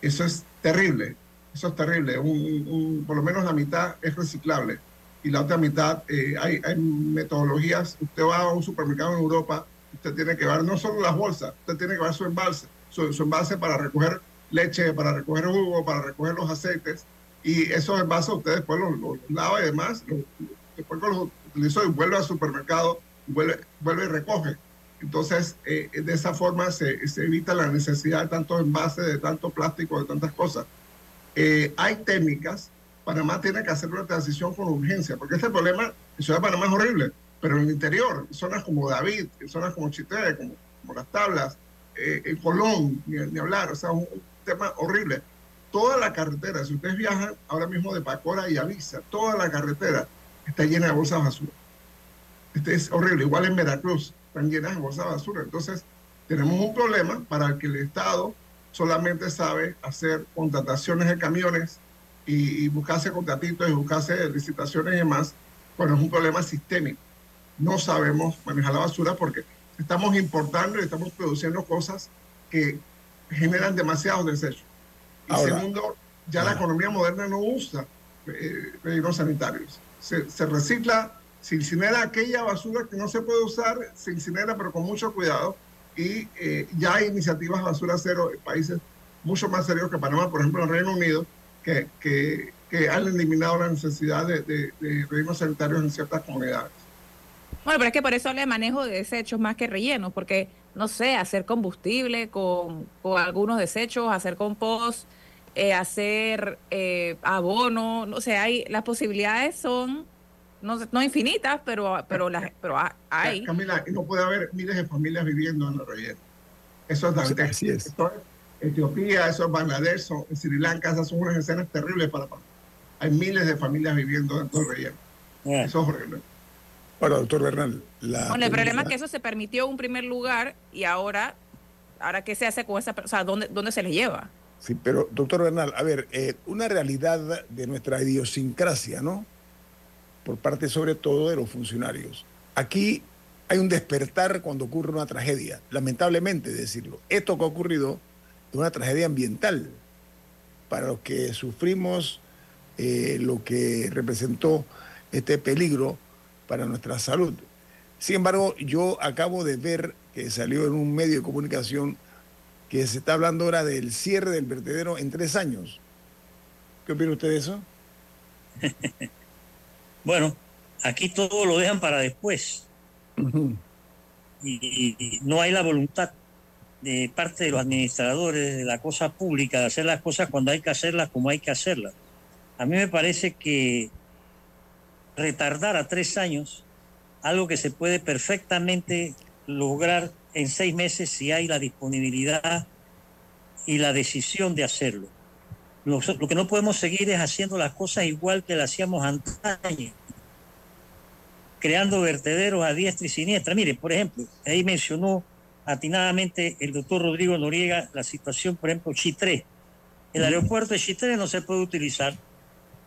F: Eso es terrible, eso es terrible. Un, por lo menos la mitad es reciclable y la otra mitad eh, hay, hay, metodologías. Usted va a un supermercado en Europa, usted tiene que llevar no solo las bolsas, usted tiene que llevar su envase, su, su envase para recoger leche, para recoger jugo, para recoger los aceites y esos envases usted después los, los, los lava y demás, los, después los utiliza y vuelve al supermercado, vuelve, vuelve y recoge. Entonces, eh, de esa forma se, se, evita la necesidad de tantos envases, de tanto plástico, de tantas cosas. Eh, hay técnicas, Panamá tiene que hacer una transición con urgencia, porque este problema en Ciudad de Panamá es horrible, pero en el interior, zonas como David, zonas como Chité, como, Las Tablas, eh, en Colón, ni, ni, hablar, o sea, un, un tema horrible. Toda la carretera, si ustedes viajan ahora mismo de Pacora y Avisa, toda la carretera está llena de bolsas de basura. Este es horrible. Igual en Veracruz están llenas de bolsas de basura. Entonces, tenemos un problema para el que el Estado solamente sabe hacer contrataciones de camiones y, y buscarse contratitos y buscarse licitaciones y demás, bueno, es un problema sistémico. No sabemos manejar la basura porque estamos importando y estamos produciendo cosas que generan demasiados desechos. Y Ahora, segundo, ya la economía moderna no usa eh, rellenos sanitarios. Se, se, recicla, se incinera aquella basura que no se puede usar, se incinera pero con mucho cuidado. Y eh, ya hay iniciativas basura cero en países mucho más serios que Panamá, por ejemplo en Reino Unido, que, que, que han eliminado la necesidad de, de, de rellenos sanitarios en ciertas comunidades.
E: Bueno, pero es que por eso le manejo de desechos más que rellenos, porque, no sé, hacer combustible con, con algunos desechos, hacer compost, eh, hacer eh, abono, no sé, hay, las posibilidades son no, no infinitas, pero, pero, las, pero hay.
F: Camila, no puede haber miles de familias viviendo en el relleno. Eso es Dante.
D: Así es.
F: Esto es Etiopía, eso es Bangladesh, son, en Sri Lanka, esas son unas escenas terribles para Panamá. Hay miles de familias viviendo dentro del relleno. Yeah. Eso es horrible.
D: Bueno, doctor Bernal.
E: La bueno, el problema es que eso se permitió en un primer lugar y ahora, ahora ¿qué se hace con esa persona? O sea, ¿dónde, ¿dónde se les lleva?
D: Sí, pero doctor Bernal, a ver, eh, una realidad de nuestra idiosincrasia, ¿no? Por parte sobre todo de los funcionarios. Aquí hay un despertar cuando ocurre una tragedia, lamentablemente decirlo. Esto que ha ocurrido es una tragedia ambiental para los que sufrimos eh, lo que representó este peligro para nuestra salud. Sin embargo, yo acabo de ver que salió en un medio de comunicación que se está hablando ahora del cierre del vertedero en tres años. ¿Qué opina usted de eso? *laughs*
J: bueno, aquí todo lo dejan para después. y, y no hay la voluntad de parte de los administradores de la cosa pública de hacer las cosas cuando hay que hacerlas como hay que hacerlas. A mí me parece que retardar a tres años algo que se puede perfectamente lograr en seis meses si hay la disponibilidad y la decisión de hacerlo. Lo, lo que no podemos seguir es haciendo las cosas igual que las hacíamos antaño, creando vertederos a diestra y siniestra. Mire, por ejemplo, ahí mencionó atinadamente el doctor Rodrigo Noriega la situación, por ejemplo, Chitré. El aeropuerto de Chitré no se puede utilizar,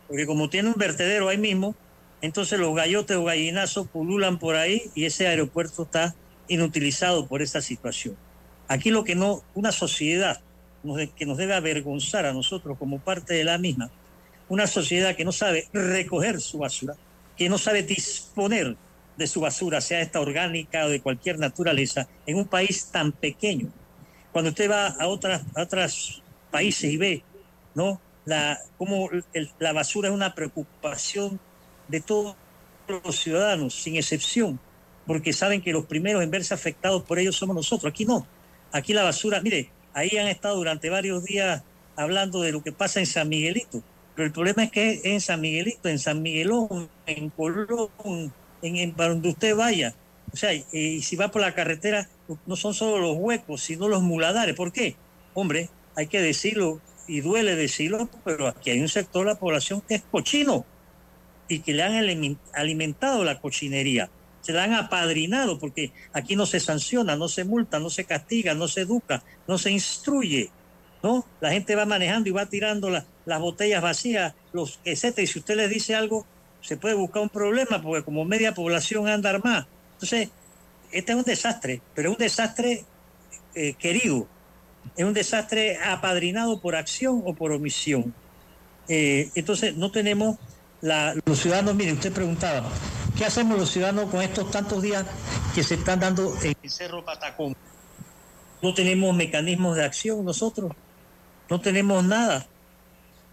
J: porque como tiene un vertedero ahí mismo, entonces los gallotes o gallinazos pululan por ahí y ese aeropuerto está inutilizado por esa situación. Aquí lo que no, una sociedad que nos debe avergonzar a nosotros como parte de la misma, una sociedad que no sabe recoger su basura, que no sabe disponer de su basura, sea esta orgánica o de cualquier naturaleza, en un país tan pequeño. Cuando usted va a otras a otros países y ve, ¿no? La, cómo la basura es una preocupación de todos los ciudadanos, sin excepción, porque saben que los primeros en verse afectados por ellos somos nosotros. Aquí no. Aquí la basura, mire, ahí han estado durante varios días hablando de lo que pasa en San Miguelito. Pero el problema es que en San Miguelito, en San Miguelón, en Colón, en, en para donde usted vaya, o sea, y si va por la carretera, no son solo los huecos, sino los muladares. ¿Por qué? Hombre, hay que decirlo, y duele decirlo, pero aquí hay un sector de la población que es cochino y que le han alimentado la cochinería, se la han apadrinado, porque aquí no se sanciona, no se multa, no se castiga, no se educa, no se instruye, ¿no? La gente va manejando y va tirando las botellas vacías, los etcétera, y si usted les dice algo, se puede buscar un problema, porque como media población anda armada. Entonces, este es un desastre, pero es un desastre eh, querido, es un desastre apadrinado por acción o por omisión. Eh, entonces, no tenemos los ciudadanos, mire, usted preguntaba, ¿qué hacemos los ciudadanos con estos tantos días que se están dando en el Cerro Patacón? No tenemos mecanismos de acción nosotros, no tenemos nada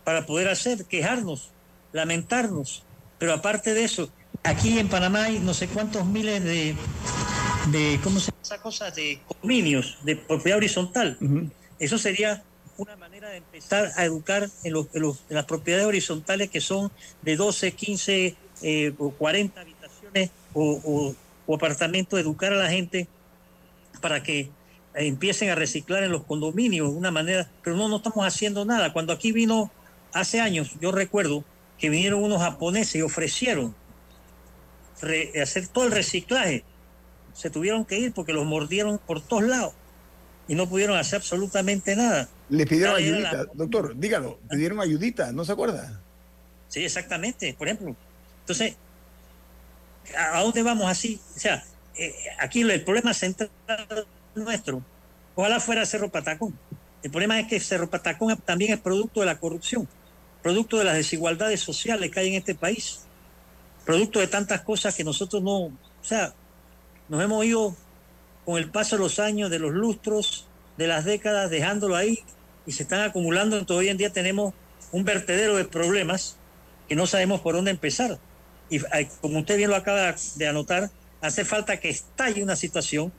J: para poder hacer, quejarnos, lamentarnos. Pero aparte de eso, aquí en Panamá hay no sé cuántos miles de, de ¿cómo se llama esa cosa? De condominios, de propiedad horizontal. Eso sería una manera de empezar a educar en, los, en, las propiedades horizontales que son de 12, 15 eh, o 40 habitaciones o, o, apartamentos, educar a la gente para que empiecen a reciclar en los condominios de una manera, pero no, no estamos haciendo nada. Cuando aquí vino hace años, yo recuerdo que vinieron unos japoneses y ofrecieron hacer todo el reciclaje. Se tuvieron que ir porque los mordieron por todos lados y no pudieron hacer absolutamente nada.
D: Le pidieron ayudita, doctor, dígalo, pidieron ayudita, ¿no se acuerda?
J: Sí, exactamente, por ejemplo. Entonces, ¿a dónde vamos así? O sea, eh, aquí el problema central nuestro, ojalá fuera Cerro Patacón. El problema es que Cerro Patacón también es producto de la corrupción, producto de las desigualdades sociales que hay en este país, producto de tantas cosas que nosotros no, o sea, nos hemos ido con el paso de los años, de los lustros, de las décadas, dejándolo ahí y se están acumulando. Entonces hoy en día tenemos un vertedero de problemas que no sabemos por dónde empezar. Y como usted bien lo acaba de anotar, hace falta que estalle una situación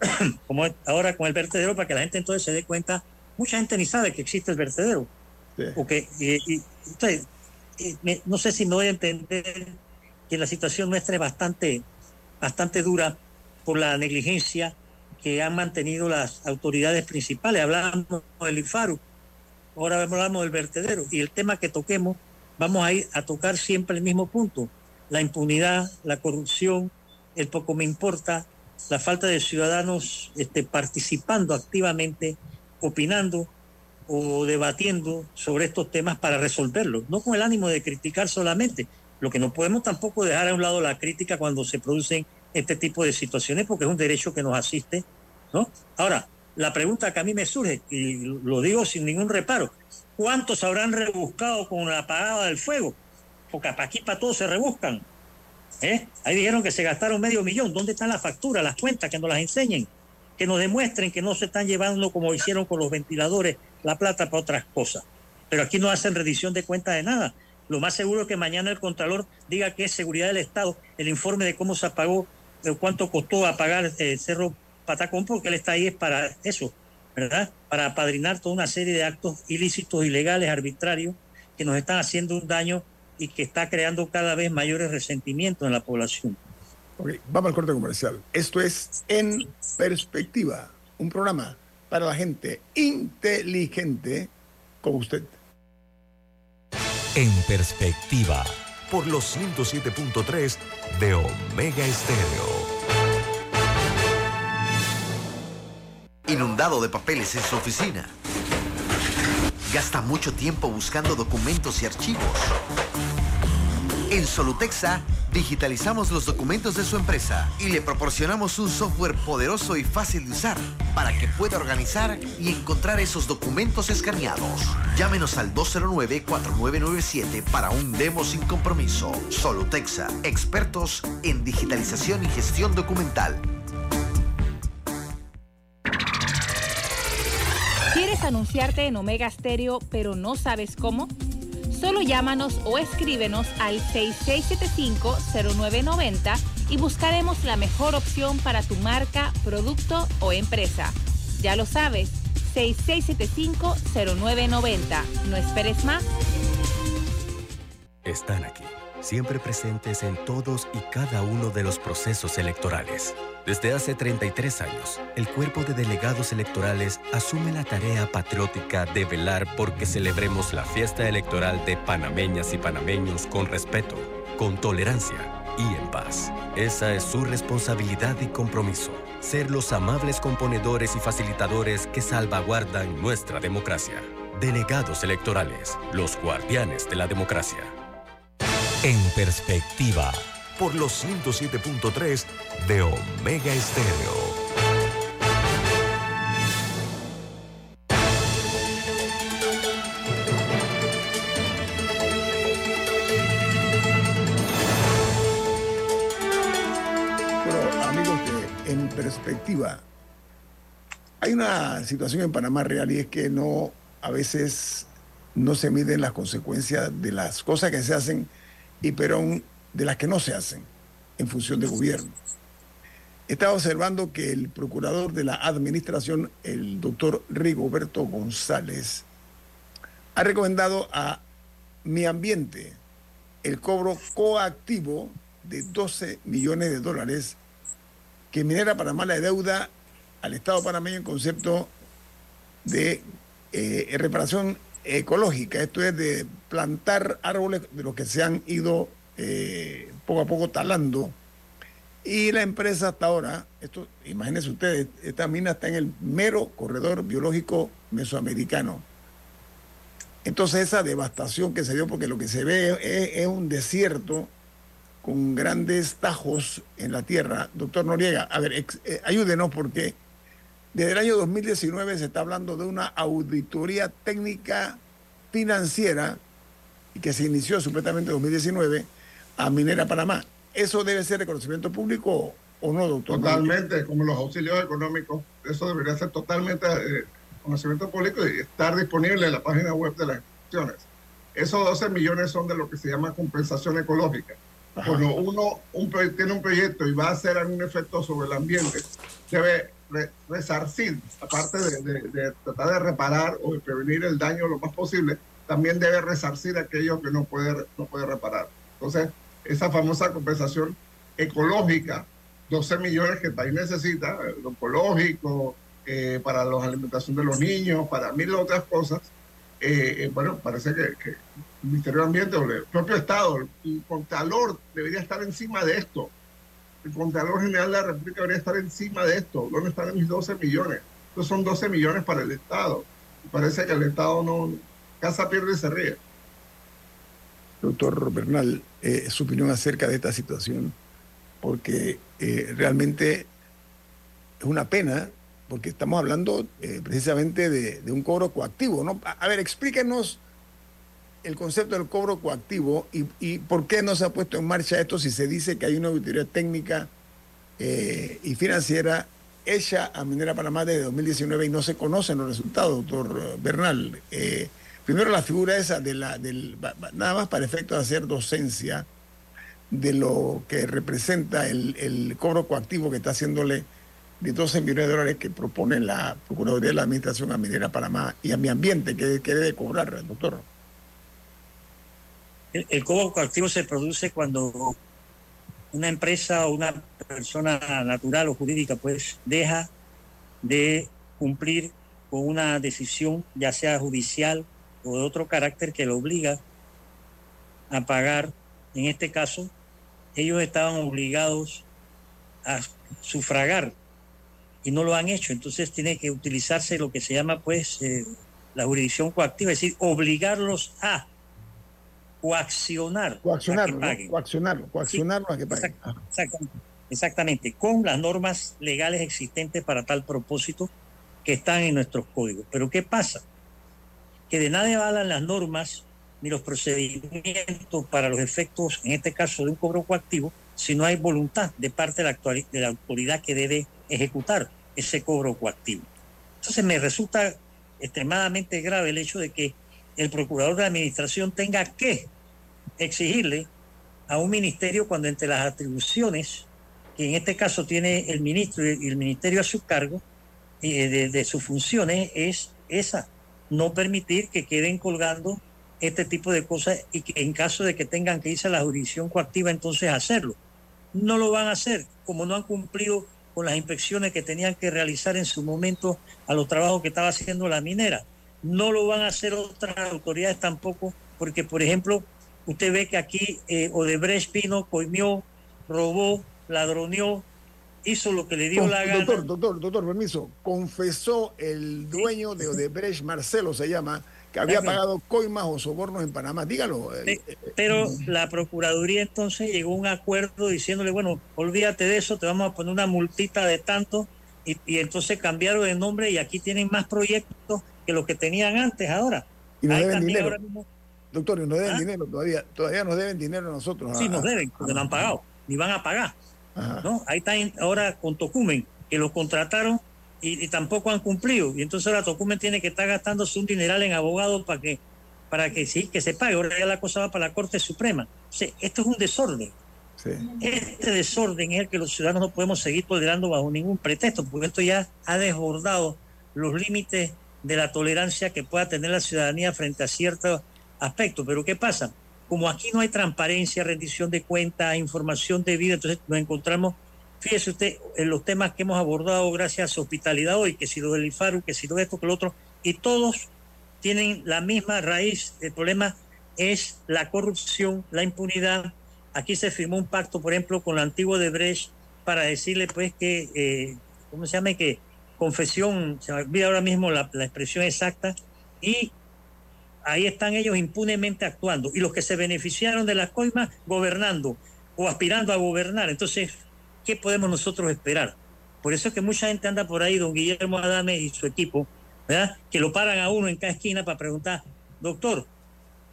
J: *clears throat* como ahora con el vertedero para que la gente entonces se dé cuenta. Mucha gente ni sabe que existe el vertedero. Porque, y, no sé si me voy a entender que la situación nuestra es bastante, bastante dura por la negligencia que han mantenido las autoridades principales. Hablamos del IFARU, ahora hablamos del vertedero. Y el tema que toquemos, vamos a ir a tocar siempre el mismo punto. La impunidad, la corrupción, el poco me importa, la falta de ciudadanos este, participando activamente, opinando o debatiendo sobre estos temas para resolverlos, no con el ánimo de criticar solamente. Lo que no podemos tampoco dejar a un lado la crítica cuando se producen este tipo de situaciones porque es un derecho que nos asiste, ¿no? Ahora, la pregunta que a mí me surge, y lo digo sin ningún reparo, ¿cuántos habrán rebuscado con la apagada del fuego? Porque para aquí para todos se rebuscan. ¿eh? Ahí dijeron que se gastaron medio millón. ¿Dónde están las facturas, las cuentas? Que nos las enseñen, que nos demuestren que no se están llevando como hicieron con los ventiladores la plata para otras cosas. Pero aquí no hacen rendición de cuentas de nada. Lo más seguro es que mañana el Contralor diga que es seguridad del Estado el informe de cómo se apagó, de cuánto costó apagar el eh, Cerro Patacón, porque él está ahí es para eso, ¿verdad? Para apadrinar toda una serie de actos ilícitos, ilegales, arbitrarios, que nos están haciendo un daño y que está creando cada vez mayores resentimientos en la población.
D: Ok, vamos al corte comercial. Esto es En Perspectiva, un programa para la gente inteligente como usted.
C: En perspectiva,
B: por los 107.3 de Omega Estéreo.
M: Inundado de papeles en su oficina. Gasta mucho tiempo buscando documentos y archivos. En Solutexa digitalizamos los documentos de su empresa y le proporcionamos un software poderoso y fácil de usar para que pueda organizar y encontrar esos documentos escaneados. Llámenos al 209-4997 para un demo sin compromiso. Solutexa, expertos en digitalización y gestión documental.
I: ¿Quieres anunciarte en Omega Stereo pero no sabes cómo? Solo llámanos o escríbenos al 6675-0990 y buscaremos la mejor opción para tu marca, producto o empresa. Ya lo sabes, 6675-0990. No esperes más.
N: Están aquí, siempre presentes en todos y cada uno de los procesos electorales. Desde hace 33 años, el cuerpo de delegados electorales asume la tarea patriótica de velar porque celebremos la fiesta electoral de panameñas y panameños con respeto, con tolerancia y en paz. Esa es su responsabilidad y compromiso, ser los amables componedores y facilitadores que salvaguardan nuestra democracia. Delegados electorales, los guardianes de la democracia.
C: En perspectiva,
B: por los 107.3 de Omega Estéreo.
D: Bueno, amigos En Perspectiva, hay una situación en Panamá real y es que no, a veces no se miden las consecuencias de las cosas que se hacen y pero de las que no se hacen en función de gobierno. Estaba observando que el procurador de la administración, el doctor Rigoberto González, ha recomendado a Mi Ambiente el cobro coactivo de 12 millones de dólares que Minera Panamá le deuda al Estado panameño en concepto de eh, reparación ecológica. Esto es de plantar árboles de los que se han ido eh, poco a poco talando. Y la empresa hasta ahora, esto, imagínense ustedes, esta mina está en el mero corredor biológico mesoamericano. Entonces esa devastación que se dio, porque lo que se ve es, un desierto con grandes tajos en la tierra. Doctor Noriega, a ver, eh, ayúdenos porque desde el año 2019 se está hablando de una auditoría técnica financiera y que se inició supuestamente en 2019 a Minera Panamá. ¿Eso debe ser reconocimiento público o no, doctor?
F: Totalmente, como los auxilios económicos. Eso debería ser totalmente eh, conocimiento público y estar disponible en la página web de las instituciones. Esos 12 millones son de lo que se llama compensación ecológica. Ajá. Cuando uno un, tiene un proyecto y va a hacer algún efecto sobre el ambiente, debe re, resarcir, aparte de, tratar de reparar o de prevenir el daño lo más posible, también debe resarcir aquello que no puede, no puede reparar. Entonces, esa famosa compensación ecológica, 12 millones que el país necesita, lo ecológico, eh, para la alimentación de los niños, para mil otras cosas. Eh, eh, bueno, parece que, el Ministerio de Ambiente o el propio Estado, el Contralor debería estar encima de esto. El Contralor General de la República debería estar encima de esto. ¿Dónde están mis 12 millones? Estos son 12 millones para el Estado. Parece que el Estado no, casa pierde y se ríe.
D: Doctor Bernal, eh, su opinión acerca de esta situación. porque eh, realmente es una pena, porque estamos hablando eh, precisamente de, de un cobro coactivo. ¿no? A, a ver, explíquenos el concepto del cobro coactivo y, por qué no se ha puesto en marcha esto si se dice que hay una auditoría técnica eh, y financiera hecha a Minera Panamá desde 2019 y no se conocen los resultados, doctor Bernal. Eh, primero la figura esa de la, del, nada más para efecto de hacer docencia de lo que representa el, el cobro coactivo que está haciéndole de 12 millones de dólares que propone la Procuraduría de la Administración a Minera Panamá y a mi ambiente que, que debe cobrar, doctor.
J: El, el cobro coactivo se produce cuando una empresa o una persona natural o jurídica pues deja de cumplir con una decisión ya sea judicial o de otro carácter que lo obliga a pagar. En este caso, ellos estaban obligados a sufragar y no lo han hecho. Entonces tiene que utilizarse lo que se llama pues eh, la jurisdicción coactiva, es decir, obligarlos a coaccionar, a que
D: Coaccionarlo, coaccionarlo, coaccionarlo a que paguen.
J: Exact- exactamente, exactamente, con las normas legales existentes para tal propósito que están en nuestros códigos. Pero ¿qué pasa? Que de nada valen las normas ni los procedimientos para los efectos, en este caso de un cobro coactivo, si no hay voluntad de parte de la, de la autoridad que debe ejecutar ese cobro coactivo. Entonces me resulta extremadamente grave el hecho de que el procurador de la administración tenga que exigirle a un ministerio cuando entre las atribuciones que en este caso tiene el ministro y el ministerio a su cargo eh, de, sus funciones es esa, no permitir que queden colgando este tipo de cosas y que en caso de que tengan que irse a la jurisdicción coactiva entonces hacerlo. No lo van a hacer, como no han cumplido con las inspecciones que tenían que realizar en su momento a los trabajos que estaba haciendo la minera. No lo van a hacer otras autoridades tampoco, porque por ejemplo, usted ve que aquí eh, Odebrecht vino, coimió, robó, ladroneó, hizo lo que le dio
D: Con-
J: la gana.
D: Doctor, doctor, doctor, permiso. Confesó el dueño de Odebrecht, Marcelo se llama, que había pagado coimas o sobornos en Panamá. Dígalo. eh,
J: Sí, pero la Procuraduría entonces llegó a un acuerdo diciéndole, bueno, olvídate de eso, te vamos a poner una multita de tanto, y, y entonces cambiaron de nombre y aquí tienen más proyectos que los que tenían antes ahora.
D: Y nos
J: Ahí
D: deben dinero.
J: mismo-
D: Doctor, y nos deben
J: ¿Ah?
D: dinero todavía. Todavía nos deben dinero a nosotros.
J: sí,
D: a-
J: nos deben, porque no han pagado, ni van a pagar.
D: Ajá.
J: ¿no? Ahí están ahora con Tocumen, que los contrataron y, y tampoco han cumplido. Y entonces ahora Tocumen tiene que estar gastándose un dineral en abogados para que, para que sí, que se pague. Ahora ya la cosa va para la Corte Suprema. O sea, esto es un desorden.
D: Sí.
J: Este desorden es el que los ciudadanos no podemos seguir tolerando bajo ningún pretexto, porque esto ya ha desbordado los límites de la tolerancia que pueda tener la ciudadanía frente a ciertos aspectos. Pero ¿qué pasa? Como aquí no hay transparencia, rendición de cuentas, información debida, entonces nos encontramos, fíjese usted, en los temas que hemos abordado gracias a su hospitalidad hoy, que si lo del IFARU, que si lo de esto, que lo otro, y todos tienen la misma raíz. El problema es la corrupción, la impunidad. Aquí se firmó un pacto, por ejemplo, con la antigua de Brecht para decirle, pues, que, eh, ¿cómo se llama? Que confesión, se me olvida ahora mismo la, expresión exacta, y ahí están ellos impunemente actuando. Y los que se beneficiaron de las coimas, gobernando o aspirando a gobernar. Entonces, ¿qué podemos nosotros esperar? Por eso es que mucha gente anda por ahí, don Guillermo Adame y su equipo, ¿verdad? Que lo paran a uno en cada esquina para preguntar, doctor,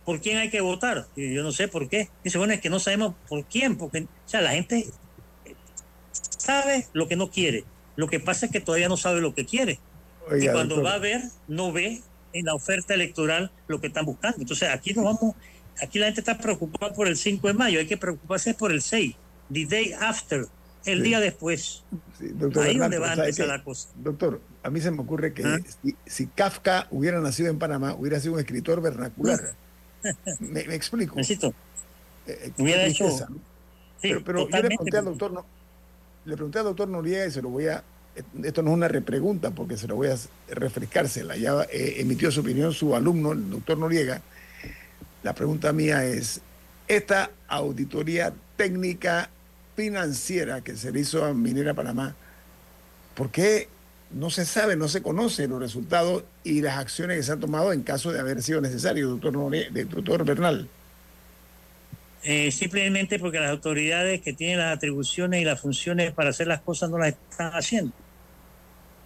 J: ¿por quién hay que votar? Y yo no sé por qué. Dice, bueno, es que no sabemos por quién, porque, o sea, la gente sabe lo que no quiere. Lo que pasa es que todavía no sabe lo que quiere.
D: Oiga,
J: y cuando
D: doctor.
J: va a ver, no ve en la oferta electoral lo que están buscando. Entonces, aquí nos vamos, aquí la gente está preocupada por el 5 de mayo, hay que preocuparse por el 6, the day after, el
D: Sí.
J: día después.
D: Sí, doctor
J: Ahí
D: Bernal,
J: donde va a
D: ¿sabe
J: empezar la cosa.
D: Doctor, a mí se me ocurre que
J: ¿Ah?
D: si, si Kafka hubiera nacido en Panamá, hubiera sido un escritor vernacular. *laughs* me, me explico.
J: Necesito.
D: Eh, qué
J: Hubiera hecho-
D: tristeza, ¿no?
J: Sí,
D: pero pero yo le
J: totalmente.
D: pregunté al doctor, no, le pregunté al doctor Noriega y se lo voy a, esto no es una repregunta porque se lo voy a refrescársela. Ya eh, emitió su opinión su alumno, el doctor Noriega. La pregunta mía es, esta auditoría técnica financiera que se le hizo a Minera Panamá, ¿por qué no se sabe, no se conocen los resultados y las acciones que se han tomado en caso de haber sido necesario, doctor, Noriega, doctor Bernal?
J: Eh, simplemente porque las autoridades que tienen las atribuciones y las funciones para hacer las cosas no las están haciendo.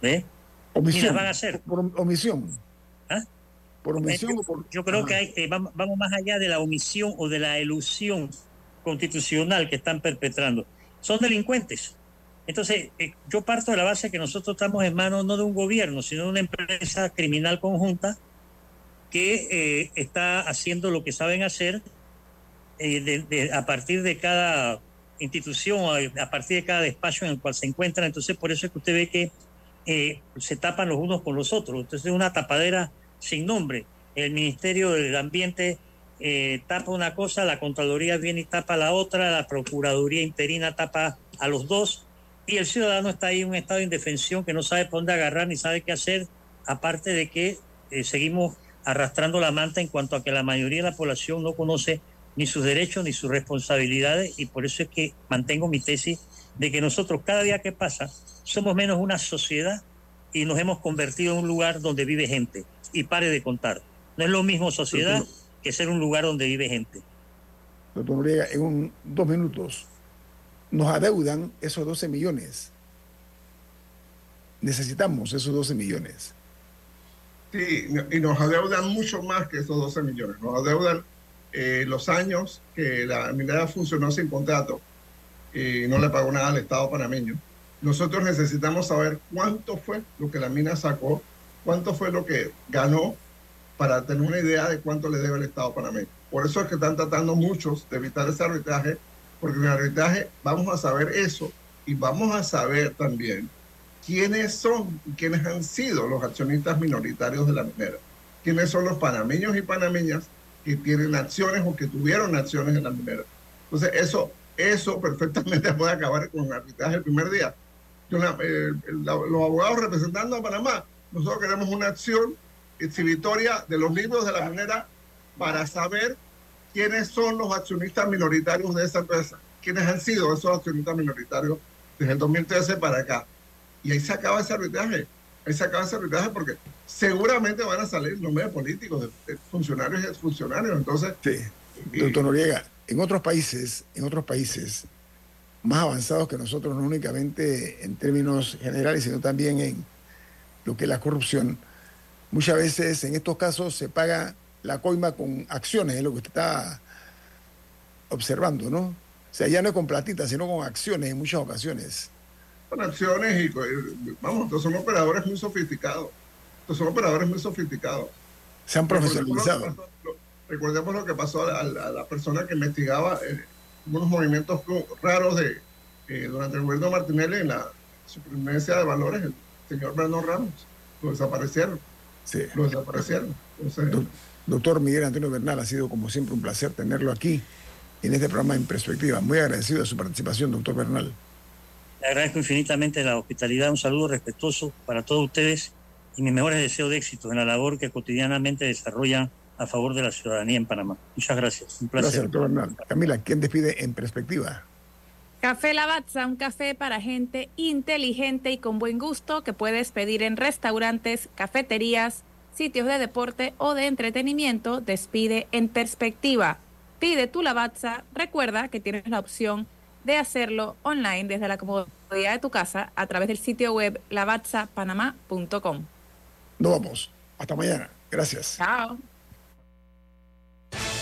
J: ¿Ve?
D: Omisión.
J: Las van a hacer.
D: Por, omisión.
J: ¿Ah?
D: Por omisión
J: yo,
D: o por...
J: yo creo
D: Ajá.
J: que hay, eh, vamos, vamos más allá de la omisión o de la elusión constitucional que están perpetrando. Son delincuentes. Entonces, eh, yo parto de la base que nosotros estamos en manos no de un gobierno, sino de una empresa criminal conjunta que está haciendo lo que saben hacer eh, a partir de cada institución, a, a partir de cada despacho en el cual se encuentran. Entonces, por eso es que usted ve que eh, se tapan los unos con los otros. Entonces, es una tapadera sin nombre. El Ministerio del Ambiente eh, tapa una cosa, la Contraloría viene y tapa la otra, la Procuraduría Interina tapa a los dos, y el ciudadano está ahí en un estado de indefensión que no sabe por dónde agarrar ni sabe qué hacer, aparte de que seguimos arrastrando la manta en cuanto a que la mayoría de la población no conoce ni sus derechos ni sus responsabilidades, y por eso es que mantengo mi tesis de que nosotros cada día que pasa somos menos una sociedad y nos hemos convertido en un lugar donde vive gente. Y pare de contar. No es lo mismo sociedad que ser un lugar donde vive gente.
D: Doctor Noriega, en un- dos minutos, nos adeudan esos 12 millones. Necesitamos esos 12 millones.
F: Sí, y nos adeudan mucho más que esos 12 millones. Nos adeudan eh, los años que la minera funcionó sin contrato y no le pagó nada al Estado panameño. Nosotros necesitamos saber cuánto fue lo que la mina sacó, cuánto fue lo que ganó para tener una idea de cuánto le debe el Estado panameño. Por eso es que están tratando muchos de evitar ese arbitraje, porque en el arbitraje vamos a saber eso y vamos a saber también quiénes son y quiénes han sido los accionistas minoritarios de la minera, quiénes son los panameños y panameñas que tienen acciones o que tuvieron acciones en la minera. Entonces, eso, eso perfectamente *laughs* puede acabar con el arbitraje el primer día. Eh, la- los abogados representando a Panamá, nosotros queremos una acción exhibitoria de los libros de la minera para saber quiénes son los accionistas minoritarios de esa empresa, quiénes han sido esos accionistas minoritarios desde el 2013 para acá. Y ahí se acaba ese arbitraje. Se acaba ese arbitraje porque seguramente van a salir nombres de políticos, de, de funcionarios y exfuncionarios. Entonces,
D: Doctor Noriega, en otros países, en otros países más avanzados que nosotros, no únicamente en términos generales, sino también en lo que es la corrupción, muchas veces en estos casos se paga la coima con acciones, es lo que usted está observando, ¿no? O sea, ya no es con platita, sino con acciones en muchas ocasiones.
F: Con acciones y vamos, estos son operadores muy sofisticados. Estos son operadores muy sofisticados.
D: Se han profesionalizado.
F: Recordemos lo que pasó- lo- Recordemos lo que pasó a la, a la persona que investigaba eh, unos movimientos raros de eh, durante el gobierno de Martinelli en la superintendencia de valores, el señor Brandon Ramos. Lo desaparecieron.
D: Sí.
F: Lo desaparecieron. Entonces,
D: Doc- Doctor Miguel Antonio Bernal, ha sido como siempre un placer tenerlo aquí en este programa en perspectiva. Muy agradecido de su participación, doctor Bernal.
J: Le agradezco infinitamente la hospitalidad, un saludo respetuoso para todos ustedes y mis mejores deseos de éxito en la labor que cotidianamente desarrollan a favor de la ciudadanía en Panamá. Muchas gracias. Un placer.
D: Gracias, doctor Bernal. Camila, ¿quién despide en perspectiva?
E: Café Lavazza, un café para gente inteligente y con buen gusto que puedes pedir en restaurantes, cafeterías, sitios de deporte o de entretenimiento. Despide en perspectiva. Pide tu Lavazza. Recuerda que tienes la opción de hacerlo online desde la comodidad de tu casa a través del sitio web lavazzapanamá.com.
D: Nos vamos. Hasta mañana. Gracias.
E: Chao.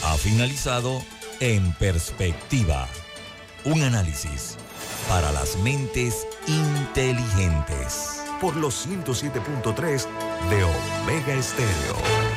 C: Ha finalizado En Perspectiva. Un análisis para las mentes inteligentes.
B: Por los 107.3 de Omega Estéreo.